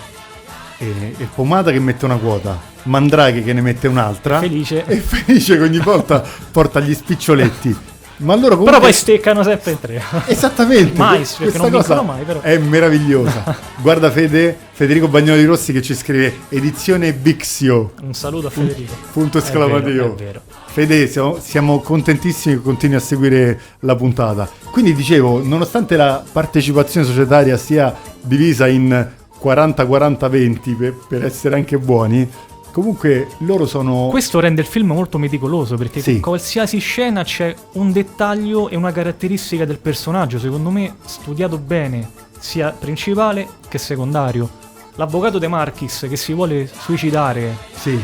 eh, il Pomata che mette una quota, Mandraghe che ne mette un'altra Felice. e Felice che ogni volta porta gli spiccioletti. Ma loro comunque Però poi steccano sempre in tre. Esattamente, Mai, perché non vincono mai, però. è meravigliosa. Guarda Fede, Federico Bagnoli Rossi che ci scrive edizione Bixio. Un saluto a Federico. Punto È esclamativo. vero, è vero. Fede, siamo, siamo contentissimi che continui a seguire la puntata. Quindi dicevo, nonostante la partecipazione societaria sia divisa in 40-40-20 per, per essere anche buoni, comunque loro sono... Questo rende il film molto meticoloso perché Sì. con qualsiasi scena c'è un dettaglio e una caratteristica del personaggio, secondo me studiato bene, sia principale che secondario. L'avvocato De Marchis che si vuole suicidare, Sì,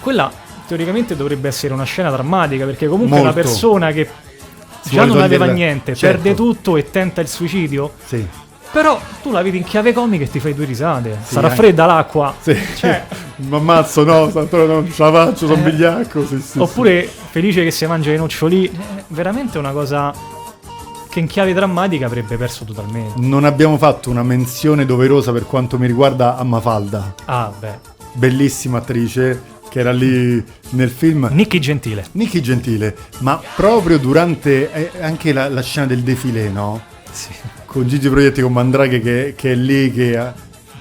quella teoricamente dovrebbe essere una scena drammatica perché comunque è una Molto. persona che Si già non aveva niente, certo. perde tutto e tenta il suicidio. sì. Però tu la vedi in chiave comica e ti fai due risate. Sì, Sarà anche- fredda l'acqua. sì. Cioè, Mi ammazzo, no, Santoro, non ce la faccio, sono Eh. vigliacco. Sì, sì, Oppure felice che si mangia i noccioli. Eh, veramente una cosa che in chiave drammatica avrebbe perso totalmente. Non abbiamo fatto una menzione doverosa per quanto mi riguarda a Mafalda, Ah, beh. bellissima attrice che era lì nel film. Nicky Gentile. Nicky Gentile, ma proprio durante eh, anche la, la scena del defilé, no? Sì. Con Gigi Proietti con Mandraghe che, che è lì che eh,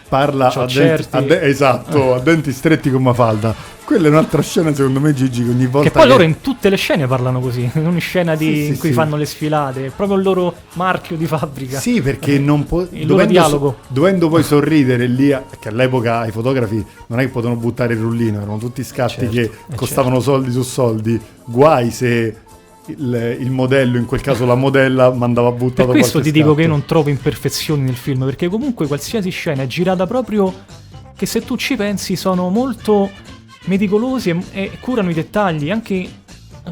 parla a denti, a de- esatto, a denti stretti con Mafalda. Quella è un'altra scena secondo me Gigi che ogni volta Che poi loro in tutte le scene parlano così. In ogni scena di- Sì, sì, in cui sì. fanno le sfilate. È proprio il loro marchio di fabbrica. Sì, perché non può. Il loro dialogo. dovendo poi sorridere lì, a- che all'epoca i fotografi non è che potevano buttare il rullino, erano tutti scatti Certo, che eh, costavano soldi su soldi. Guai se il, il modello, in quel caso la modella, mandava buttato Per questo ti dico che io non trovo imperfezioni nel film, perché comunque qualsiasi scena è girata proprio che se tu ci pensi sono molto meticolosi e, e curano i dettagli, anche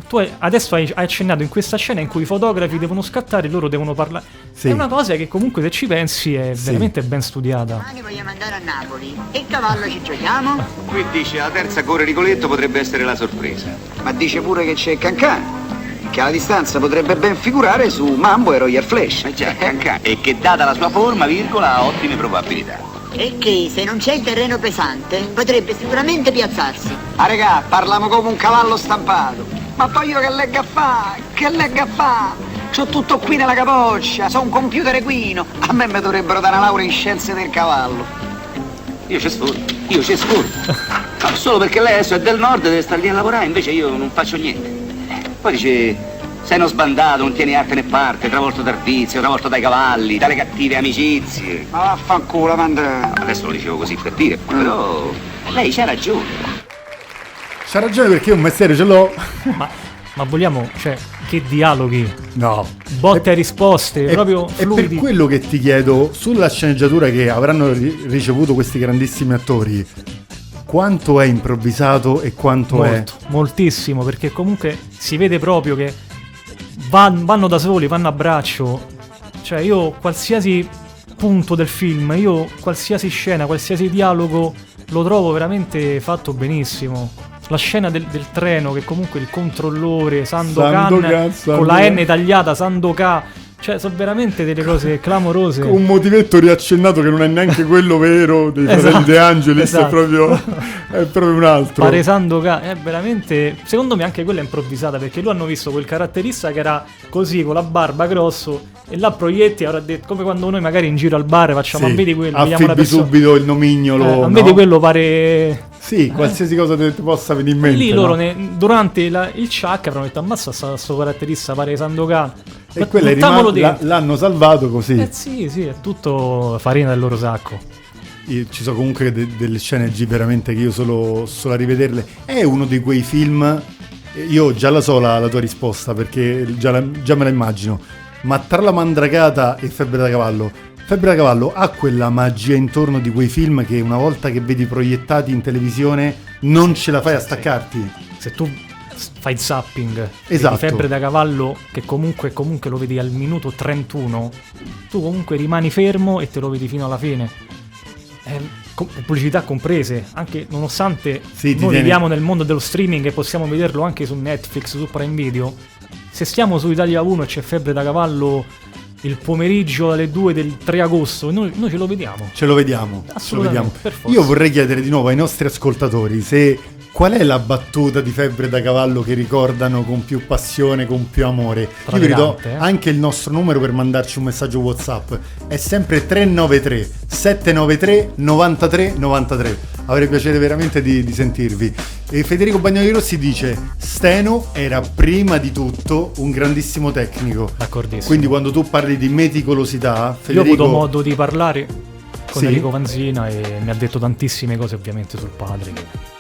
tu hai- adesso hai, hai accennato in questa scena in cui i fotografi devono scattare e loro devono parlare. Sì. È una cosa che comunque se ci pensi è Sì. veramente ben studiata. Domani vogliamo andare a Napoli. E cavallo ci giochiamo? Qui dice la terza con Rigoletto potrebbe essere la sorpresa. Ma dice pure che c'è Cancan, che alla distanza potrebbe ben figurare su Mambo e Royal Flash. Eh già, Cancan. E che data la sua forma, virgola, ha ottime probabilità. E che se non c'è il terreno pesante potrebbe sicuramente piazzarsi. Ah regà, parliamo come un cavallo stampato. Ma poi io che leggo a fa, che leggo a fa? C'ho tutto qui nella capoccia, so un computer equino. A me mi dovrebbero dare una laurea in scienze del cavallo. Io ci sforo, io ci sforo. No, solo perché lei adesso è del nord e deve stare lì a lavorare, invece io non faccio niente. Poi dice, sei uno sbandato, non tieni arte né parte, travolto dal vizio, travolto dai cavalli, dalle cattive amicizie. Ma vaffanculo, mandra. Adesso lo dicevo così per dire, però lei c'ha ragione. C'ha ragione perché io un mestiere ce l'ho. Ma, ma vogliamo, cioè, che dialoghi, No. botte e risposte, È, proprio è per quello che ti chiedo, sulla sceneggiatura che avranno ri- ricevuto questi grandissimi attori, quanto è improvvisato e quanto è... Molto, moltissimo, perché comunque si vede proprio che van- vanno da soli, vanno a braccio. Cioè, io qualsiasi punto del film, io qualsiasi scena, qualsiasi dialogo lo trovo veramente fatto benissimo. La scena del, del treno, che comunque il controllore Sandokan, Sandokan, con la Sandokan. N tagliata, Sandokan. Cioè, sono veramente delle cose clamorose. Un motivetto riaccennato che non è neanche quello vero dei fratelli Esatto, De Angelis, esatto. è, proprio, è proprio un altro. Pare Sandokan è veramente. Secondo me anche quella è improvvisata perché loro hanno visto quel caratterista che era così con la barba grosso e là proietti avrà detto come quando noi magari in giro al bar facciamo Sì, ma vedi quello, vediamo una persona. subito il nomignolo. Eh, ma no? vedi quello pare. Sì, qualsiasi cosa ti possa venire in E mente. lì no? loro ne- durante la- il chuck avranno detto ammazza sta- sto caratterista pare Sandokan. E quello è dentro. l'hanno salvato così. Eh sì, sì, è tutto farina del loro sacco. Io- ci sono comunque de- delle scene G veramente che io solo, solo a rivederle. È uno di quei film. eh, Io già la so la, la tua risposta perché già, la- già me la immagino. Ma tra la mandragata e Febbre da cavallo, Febbre da cavallo ha quella magia intorno di quei film che una volta che vedi proiettati in televisione non ce la fai a staccarti. Se tu fai zapping Esatto. di febbre da cavallo che comunque, comunque lo vedi al minuto 31 tu comunque rimani fermo e te lo vedi fino alla fine Eh, com- pubblicità comprese anche nonostante Sì, noi viviamo nel mondo dello streaming e possiamo vederlo anche su Netflix su Prime Video se stiamo su Italia 1 e c'è febbre da cavallo il pomeriggio alle 2 del 3 agosto noi, noi ce lo vediamo Ce lo vediamo. Ce lo vediamo. Io vorrei chiedere di nuovo ai nostri ascoltatori se qual è la battuta di febbre da cavallo che ricordano con più passione, con più amore. Io vi ridò eh. anche il nostro numero per mandarci un messaggio WhatsApp. È sempre 393 793 93 93. Avrei piacere veramente di, di sentirvi. E Federico Bagnoli Rossi dice: Steno era prima di tutto un grandissimo tecnico. d'accordissimo Quindi quando tu parli di meticolosità, Io ho Federico avuto modo di parlare con Sì? Enrico Vanzina e mi ha detto tantissime cose ovviamente sul padre.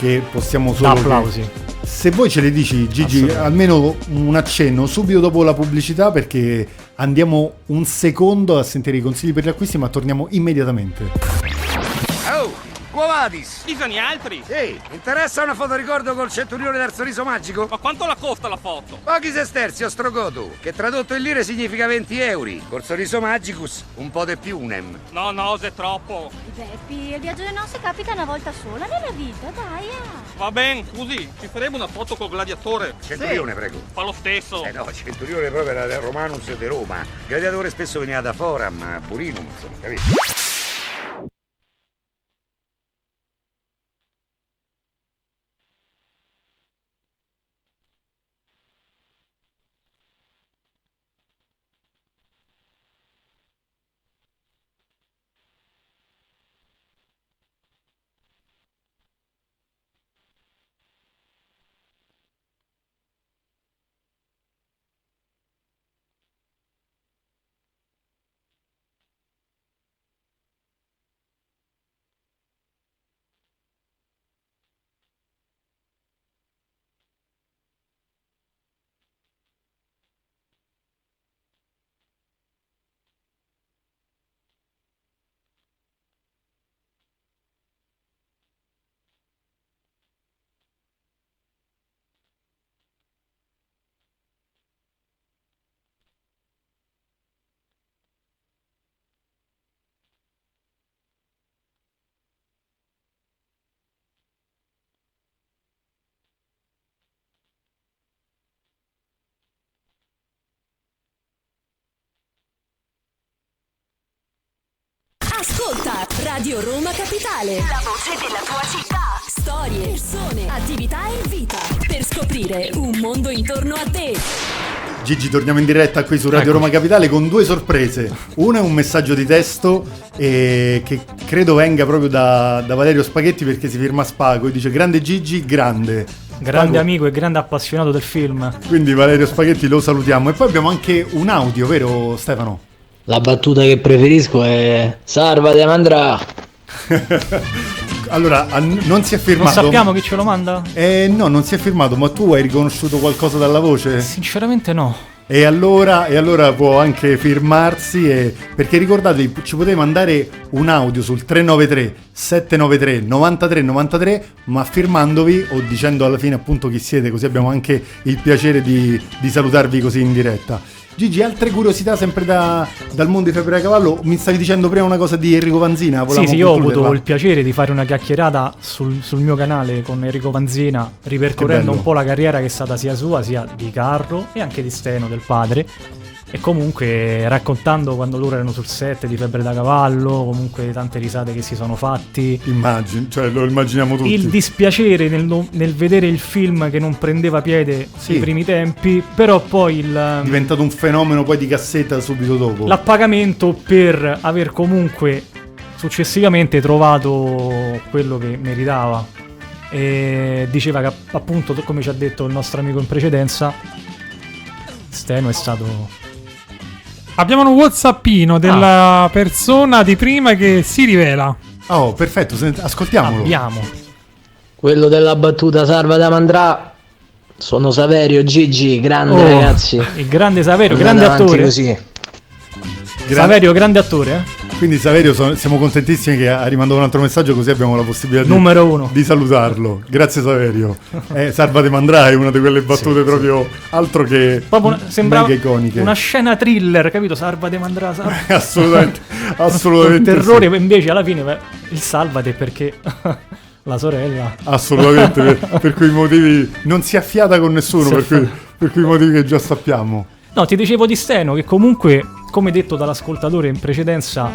Che- possiamo Da solo che- applausi. Se voi ce le dici, Gigi, almeno un accenno subito dopo la pubblicità perché andiamo un secondo a sentire i consigli per gli acquisti, ma torniamo immediatamente. Quovadis! Ci sono gli altri? Ehi, interessa una fotoricordo col centurione del sorriso magico? Ma quanto la costa la foto? Pochi sesterzi, ostrogoto, che tradotto in lire significa 20 euro. Col sorriso magicus, un po' di più unem. No, no, se è troppo. Beppi, il viaggio del nostro capita una volta sola nella vita, dai. ah. Va bene, scusi, ci faremo una foto col gladiatore. Centurione, prego. Fa lo stesso. Eh no, centurione proprio era del Romanus di Roma. Gladiatore spesso veniva da Forum, a Burinum, insomma, capito? Ascolta Radio Roma Capitale. La voce della tua città. Storie, persone, attività e vita. Per scoprire un mondo intorno a te. Gigi, torniamo in diretta qui su Radio Ecco. Roma Capitale con due sorprese. Una è un messaggio di testo eh, che credo venga proprio da, da Valerio Spaghetti perché si firma Spago e dice grande Gigi, grande. Grande Spago- amico e grande appassionato del film. Quindi Valerio Spaghetti lo salutiamo. E poi abbiamo anche un audio, vero Stefano? La battuta che preferisco è Salva de Mandrà. Allora, non si è Non firmato. sappiamo chi ce lo manda? Eh, no, non si è firmato, ma tu hai riconosciuto qualcosa dalla voce? Sinceramente no. E allora, e allora può anche firmarsi e- perché ricordatevi ci potete mandare un audio sul 393 793 93 93 ma firmandovi o dicendo alla fine appunto chi siete così abbiamo anche il piacere di, di salutarvi così in diretta. Gigi, altre curiosità sempre da- dal mondo di Febbre Cavallo? Mi stavi dicendo prima una cosa di Enrico Vanzina? Sì, volevamo sì, io ho avuto il piacere di fare una chiacchierata sul, sul mio canale con Enrico Vanzina, ripercorrendo un po' la carriera che è stata sia sua sia di Carlo e anche di Steno, del padre. E comunque raccontando quando loro erano sul set di Febbre da Cavallo, comunque tante risate che si sono fatti. Immagini, cioè lo immaginiamo tutti. Il dispiacere nel, nel vedere il film che non prendeva piede Sì. nei primi tempi, però poi il, diventato un fenomeno poi di cassetta subito dopo. l'appagamento per aver comunque successivamente trovato quello che meritava. E diceva che appunto, come ci ha detto il nostro amico in precedenza, Steno è stato... Abbiamo un whatsappino della persona di prima che si rivela. Oh, perfetto, ascoltiamolo. Abbiamo. Quello della battuta Salva de Mandrà. Sono Saverio, Gigi, grande Oh, ragazzi. Il grande Saverio, Andate grande attore. Così. Gra- Saverio, grande attore, eh? Quindi Saverio so- siamo contentissimi che ha rimandato un altro messaggio così abbiamo la possibilità di, Numero uno. di salutarlo. Grazie Saverio. Eh, Salva de Mandrai è una di quelle battute proprio altro che Proprio una- sembrava mega iconiche. una scena thriller, capito? Salvate mandrà, salvate. assolutamente, assolutamente terrore, invece alla fine beh, il salvate perché la sorella... sì. Assolutamente, per, per quei motivi non si è affiata con nessuno, Si per, affia- quei, per quei motivi che già sappiamo. No, ti dicevo di Steno che comunque, come detto dall'ascoltatore in precedenza,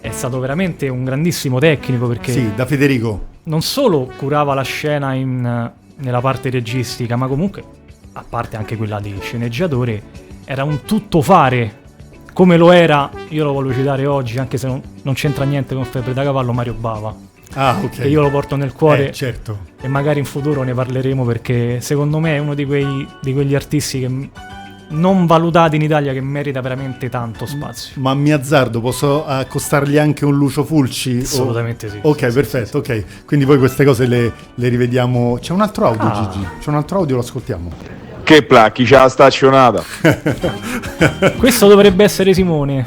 è stato veramente un grandissimo tecnico perché Sì, da Federico. non solo curava la scena in- nella parte registica, ma comunque, a parte anche quella di sceneggiatore, era un tuttofare. Come lo era, io lo voglio citare oggi, anche se non, non c'entra niente con Febbre da Cavallo, Mario Bava. Ah, ok. Che io lo porto nel cuore Eh, certo. e magari in futuro ne parleremo perché secondo me è uno di, quei, di quegli artisti che non valutati in Italia che merita veramente tanto spazio. Ma mi azzardo, posso accostargli anche un Lucio Fulci? O- Assolutamente sì. Ok, Sì, perfetto, ok. Quindi poi queste cose le, le rivediamo. C'è un altro audio, Ah. Gigi. C'è un altro audio, lo ascoltiamo. Che placchi, c'è la stazionata. Questo dovrebbe essere Simone.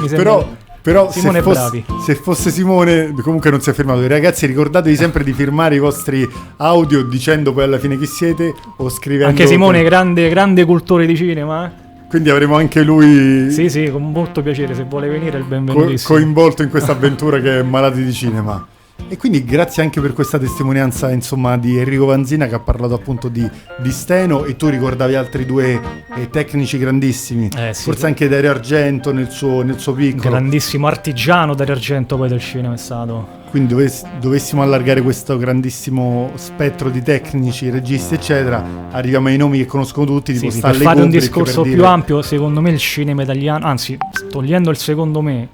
Mi sembra. Però, però se, Simone fosse, Bravi. se fosse Simone, comunque non si è firmato. Ragazzi, ricordatevi sempre di firmare i vostri audio dicendo poi alla fine chi siete o scrivendo. Anche Simone, grande, grande cultore di cinema. eh. Quindi avremo anche lui Sì, sì, con molto piacere. Se vuole venire, il co- benvenutissimo. coinvolto in questa avventura che è Malati di Cinema. E quindi grazie anche per questa testimonianza insomma di Enrico Vanzina che ha parlato appunto di, di Steno e tu ricordavi altri due eh, tecnici grandissimi, Eh, sì. forse anche Dario Argento nel suo, nel suo piccolo. Grandissimo artigiano d'argento poi del cinema è stato. Quindi dovess- dovessimo allargare questo grandissimo spettro di tecnici, registi eccetera, arriviamo ai nomi che conoscono tutti, tipo Sì, per fare un discorso per più dire- ampio, secondo me il cinema italiano, anzi, togliendo il secondo me,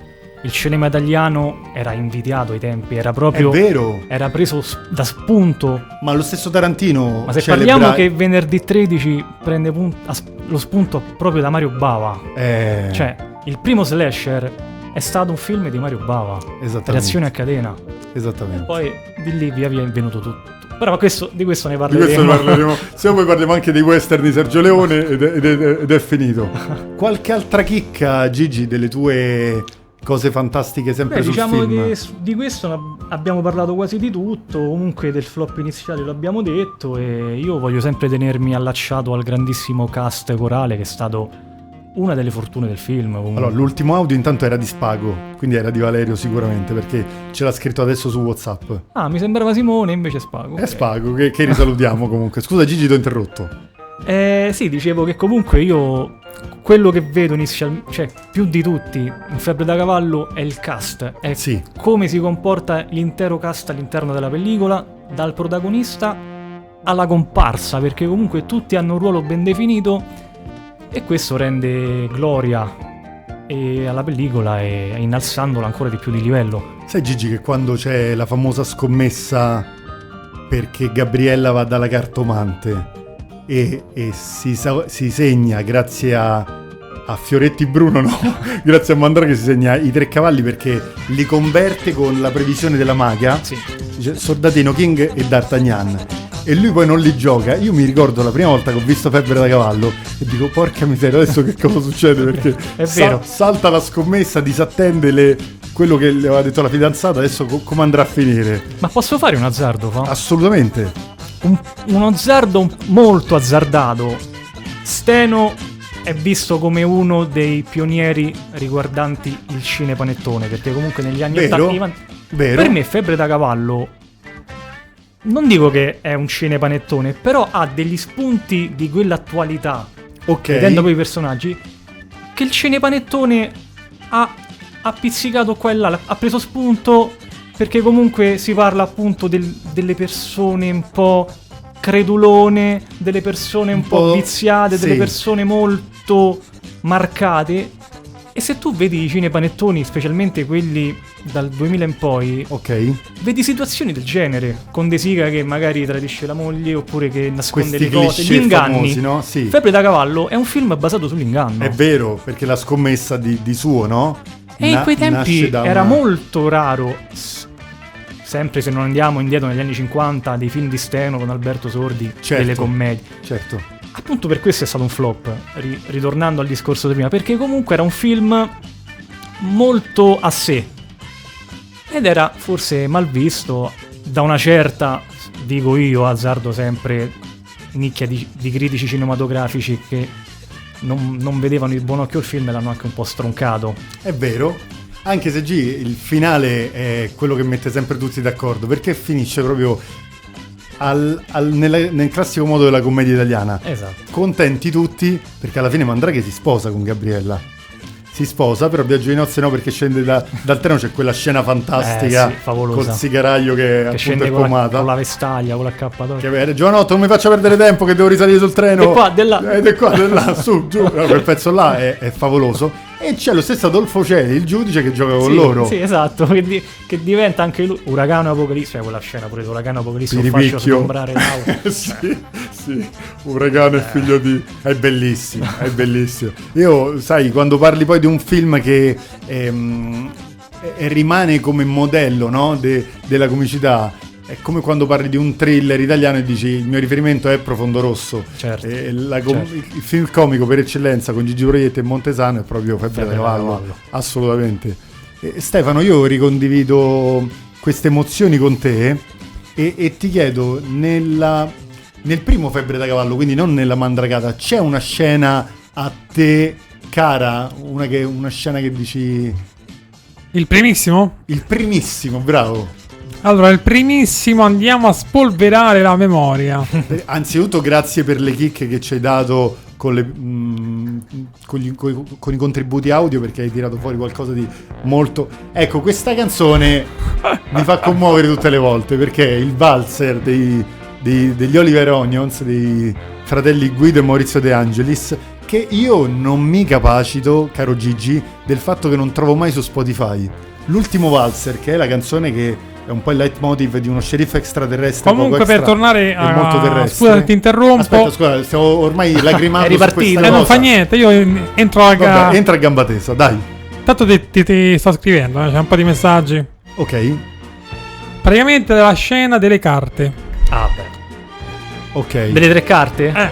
il cinema italiano era invidiato ai tempi, era È proprio vero, era preso da spunto. ma lo stesso Tarantino Ma se celebra- parliamo che venerdì 13 prende pun- a sp- lo spunto proprio da Mario Bava, Eh, cioè il primo slasher è stato un film di Mario Bava, esattamente, reazione a catena. esattamente. Poi di lì via via è venuto tutto. Però questo- di questo ne Di parleremo. questo ne parleremo. Se no poi parliamo anche dei western di Sergio Leone ed è, ed è- ed è finito. Qualche altra chicca, Gigi, delle tue cose fantastiche sempre Beh, diciamo film? che di questo abbiamo parlato quasi di tutto, comunque del flop iniziale lo abbiamo detto e io voglio sempre tenermi allacciato al grandissimo cast corale che è stato una delle fortune del film. comunque. Allora, l'ultimo audio intanto era di Spago, quindi era di Valerio sicuramente, perché ce l'ha scritto adesso su WhatsApp. Ah, mi sembrava Simone, invece Spago. È. Spago, che, che risalutiamo comunque. Scusa Gigi, ti ho interrotto. Eh, sì, dicevo che comunque io quello che vedo inizialmente, cioè più di tutti in Febbre da Cavallo è il cast, è Sì. come si comporta l'intero cast all'interno della pellicola, dal protagonista alla comparsa, perché comunque tutti hanno un ruolo ben definito e questo rende gloria alla pellicola e innalzandola ancora di più di livello. Sai Gigi che quando c'è la famosa scommessa perché Gabriella va dalla cartomante e, e si, sa- si segna grazie a, a Fioretti Bruno, no? grazie a Mandra che si segna i tre cavalli perché li converte con la previsione della maga, Sì. Soldatino King e D'Artagnan. E lui poi non li gioca. Io mi ricordo la prima volta che ho visto Febbre da Cavallo e dico porca miseria, adesso che cosa succede? Perché È vero. salta la scommessa, disattende le- quello che le aveva detto la fidanzata, adesso co- come andrà a finire? Ma posso fare un azzardo? Fa? Assolutamente. Un, uno azzardo un- molto azzardato. Steno è visto come uno dei pionieri riguardanti il cinepanettone, perché comunque negli anni Vero, 80 vero. per me Febbre da cavallo non dico che è un cinepanettone, però ha degli spunti di quell'attualità, Ok. vedendo poi i personaggi, che il cinepanettone ha, ha pizzicato qua e là, ha preso spunto perché comunque si parla appunto del- delle persone un po' credulone, delle persone un, Un po', po', viziate, delle sì. persone molto marcate. E se tu vedi i cinepanettoni, specialmente quelli dal 2000 in poi, Ok. vedi situazioni del genere, con De Sica che magari tradisce la moglie oppure che nasconde Questi le cose, gli inganni. famosi, no? Sì. Febbre da cavallo è un film basato sull'inganno. È vero, perché la scommessa di, di suo, no? E in Na- quei tempi era una- molto raro, sempre se non andiamo indietro negli anni 50, dei film di Steno con Alberto Sordi, Certo. delle commedie. Certo. Appunto per questo è stato un flop, ri- ritornando al discorso di prima, perché comunque era un film molto a sé. Ed era forse mal visto da una certa, dico io, azzardo sempre, nicchia di, di critici cinematografici che non, non vedevano il buon occhio il film e l'hanno anche un po' stroncato. È vero. Anche se G, il finale è quello che mette sempre tutti d'accordo, perché finisce proprio al- al- nella- nel classico modo della commedia italiana. Esatto. Contenti tutti, perché alla fine Mandraghe si sposa con Gabriella. Si sposa, però viaggio di nozze no, perché scende da- dal treno, c'è quella scena fantastica Eh, sì, col sigaraio che, Che appunto scende è con la, pomata. con la vestaglia, con l'accappatoio. Che beh, giovanotto, non mi faccia perdere tempo che devo risalire sul treno. E qua, là. Ed è qua, là, su, giù. No, quel pezzo là è, è favoloso. E c'è lo stesso Adolfo Celi, il giudice che gioca con Sì, loro. Sì, esatto, che, di- che diventa anche lui uragano apocalisse, cioè quella scena pure uragano apocalisse, un fascio Piripicchio. sgombrare l'aula. sì, sì, Uragano è figlio di... è bellissimo, è bellissimo. Io, sai, quando parli poi di un film che ehm, rimane come modello no, de- della comicità, è come quando parli di un thriller italiano e dici il mio riferimento è Profondo Rosso. Certo, com- certo. Il il film comico per eccellenza con Gigi Proietti e Montesano è proprio Febbre da Febbre da Cavallo, Cavallo. assolutamente. E Stefano, io ricondivido queste emozioni con te e, e ti chiedo, nella, nel primo Febbre da Cavallo, quindi non nella Mandragata, c'è una scena a te cara, una, che, una scena che dici Il primissimo? il primissimo, bravo. Allora, il primissimo andiamo a spolverare la memoria. Eh, Anzitutto grazie per le chicche che ci hai dato con, le, mm, con, gli- coi- con i contributi audio perché hai tirato fuori qualcosa di molto... Ecco, questa canzone mi fa commuovere tutte le volte perché è il valzer dei- dei- degli Oliver Onions, dei fratelli Guido e Maurizio De Angelis, che io non mi capacito, caro Gigi, del fatto che non trovo mai su Spotify. L'ultimo valzer, che è la canzone che è un po' il leitmotiv di uno sceriffo extraterrestre. Comunque, per extra tornare a- molto terrestre. scusa ti interrompo. Aspetta, scusa, stiamo ormai lagrimando È ripartito. Eh, non fa niente, io entro a ga- Vabbè, entra a gamba tesa, dai. Tanto ti, ti- ti sto scrivendo, eh, c'è un po' di messaggi. Ok, Praticamente della scena delle carte. Ah, beh. ok. Delle tre carte? Eh.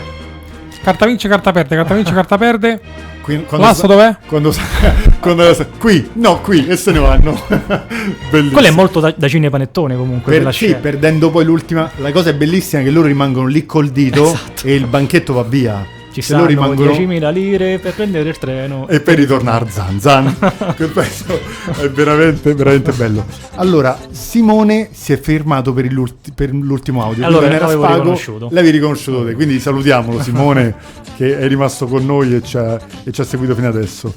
Carta vince, carta perde, carta vince, carta perde. Qui- quando L'asso sa- dov'è? Quando, quando sa- qui, no, qui, e se ne vanno. Bellissimo. Quello è molto da, da cinepanettone comunque. Per, sì, perdendo poi l'ultima. La cosa è bellissima che loro rimangono lì col dito Esatto. e il banchetto va via. Ci se rimangono 10.000 lire per prendere il treno. e per ritornare zan. Zan. Quel pezzo è veramente veramente bello. Allora Simone si è fermato per, il- per l'ultimo audio. Allora, non era spago. riconosciuto. l'avevi riconosciuto te quindi salutiamolo Simone che è rimasto con noi e ci ha, e ci ha seguito fino adesso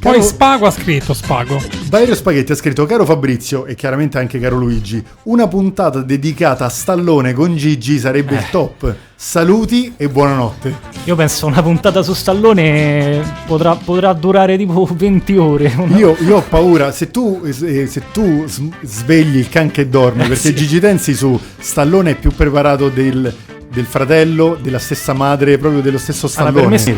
Poi Caro- Spago ha scritto Spago. Valerio Spaghetti ha scritto Caro Fabrizio e chiaramente anche caro Luigi Una puntata dedicata a Stallone con Gigi sarebbe Eh. il top Saluti e buonanotte Io penso una puntata su Stallone potrà, potrà durare tipo 20 ore. Io, io ho paura, se tu, se tu svegli il can che dorme, Eh, perché sì. Gigi Tensi su Stallone è più preparato del, del fratello, della stessa madre, proprio dello stesso Allora, Stallone. per me sì.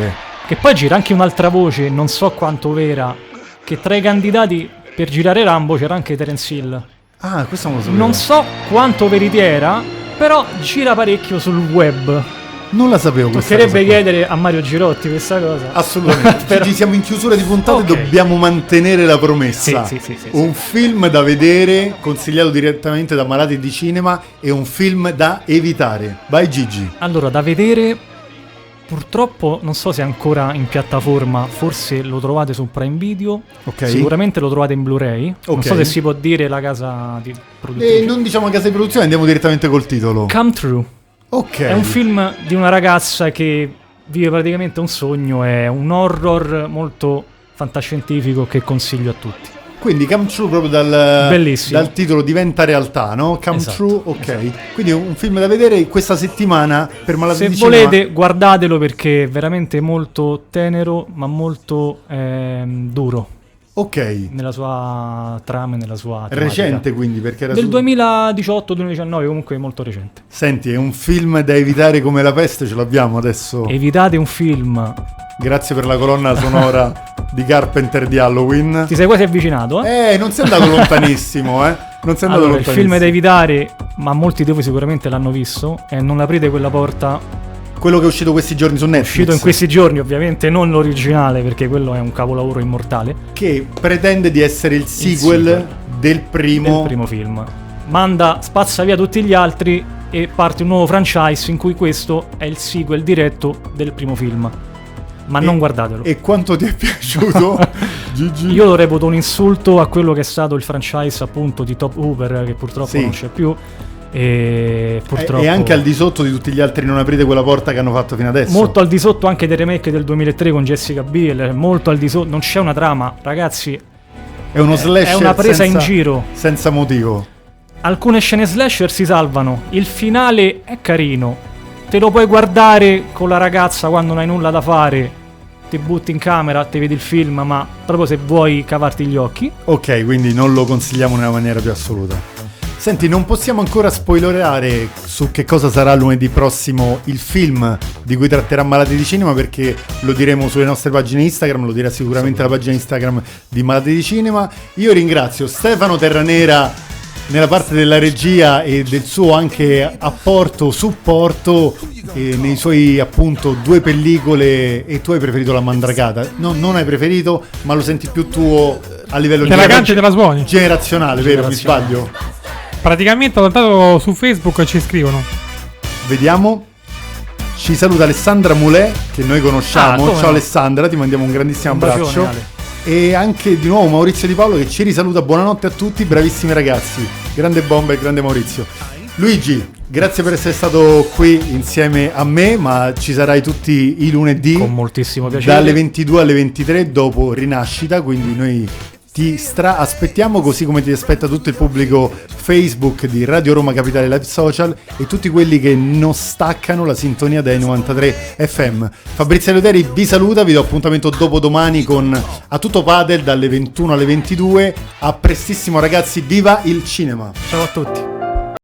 Che poi gira anche un'altra voce, non so quanto vera, che tra i candidati per girare Rambo c'era anche Terence Hill. Ah, questo non lo sapevo. Non so quanto veritiera, però gira parecchio sul web. Non la sapevo questa Toccherebbe chiedere a Mario Girotti questa cosa. Assolutamente. Però- Gigi, siamo in chiusura di puntata Ok. e dobbiamo mantenere la promessa. Sì, sì, sì, sì, un film da vedere, consigliato direttamente da Malati di Cinema, e un film da evitare. Vai Gigi. Allora, da vedere, purtroppo non so se è ancora in piattaforma, forse lo trovate su Prime Video, Ok. sicuramente lo trovate in Blu-ray. Non Ok. so se si può dire la casa di produttrice. E non diciamo casa di produzione, andiamo direttamente col titolo. Come True. ok. È un film di una ragazza che vive praticamente un sogno, è un horror molto fantascientifico che consiglio a tutti. Quindi Come True proprio dal, dal titolo diventa realtà, no? Come Esatto. True, ok. Quindi è un film da vedere questa settimana per Malati Se di Cinema. volete, guardatelo perché è veramente molto tenero, ma molto ehm, duro Ok. nella sua trama e nella sua tematica. Recente quindi perché era Del su- 2018-2019, comunque molto recente. Senti, è un film da evitare come la peste, ce l'abbiamo adesso. Evitate un film. Grazie per la colonna sonora di Carpenter di Halloween. Ti sei quasi avvicinato, eh? Eh, non sei andato lontanissimo, eh. Non sei andato Allora, il lontanissimo. film da evitare, ma molti di voi sicuramente l'hanno visto, è Non aprite quella porta Quello che è uscito questi giorni su Netflix. uscito in questi giorni, ovviamente non l'originale, perché quello è un capolavoro immortale. Che pretende di essere il sequel, sequel. del primo... del primo film. Manda, spazza via tutti gli altri e parte un nuovo franchise in cui questo è il sequel diretto del primo film. Ma E- non guardatelo. E quanto ti è piaciuto? Gigi? Io lo reputo un insulto a quello che è stato il franchise appunto di Top Hooper, che purtroppo Sì. non c'è più. E purtroppo E anche al di sotto di tutti gli altri non aprite quella porta che hanno fatto fino adesso. molto al di sotto anche del remake del 2003 con Jessica Biel, molto al di sotto, non c'è una trama, ragazzi. È uno slasher È una presa senza- in giro. Senza motivo. Alcune scene slasher si salvano, il finale è carino. Te lo puoi guardare con la ragazza quando non hai nulla da fare. Ti butti in camera, ti vedi il film, ma proprio se vuoi cavarti gli occhi. Ok, quindi non lo consigliamo nella maniera più assoluta. Senti, non possiamo ancora spoilerare su che cosa sarà lunedì prossimo il film di cui tratterà Malati di Cinema perché lo diremo sulle nostre pagine Instagram, lo dirà sicuramente la pagina Instagram di Malati di Cinema. Io ringrazio Stefano Terranera nella parte della regia e del suo anche apporto, supporto nei suoi appunto due pellicole e tu hai preferito la mandragata. No, non hai preferito, ma lo senti più tuo a livello Te la genera- canti te la suoni. generazionale, vero? Mi sbaglio? Praticamente ho notato su Facebook e ci scrivono. Vediamo. Ci saluta Alessandra Moulet, che noi Ah, conosciamo. come Ciao no. Alessandra, ti mandiamo un grandissimo Un bacione, abbraccio. Ale. E anche di nuovo Maurizio Di Paolo che ci risaluta. Buonanotte a tutti, bravissimi ragazzi. Grande bomba e grande Maurizio. Luigi, grazie per essere stato qui insieme a me, ma ci sarai tutti i lunedì Con moltissimo piacere. dalle 22 alle 23 dopo Rinascita, quindi noi ti stra aspettiamo così come ti aspetta tutto il pubblico Facebook di Radio Roma Capitale Live Social e tutti quelli che non staccano la sintonia dai 93 FM. Fabrizio Leoteri vi saluta, vi do appuntamento dopo domani con A Tutto Padel dalle 21 alle 22. A prestissimo ragazzi, viva il cinema! Ciao a tutti.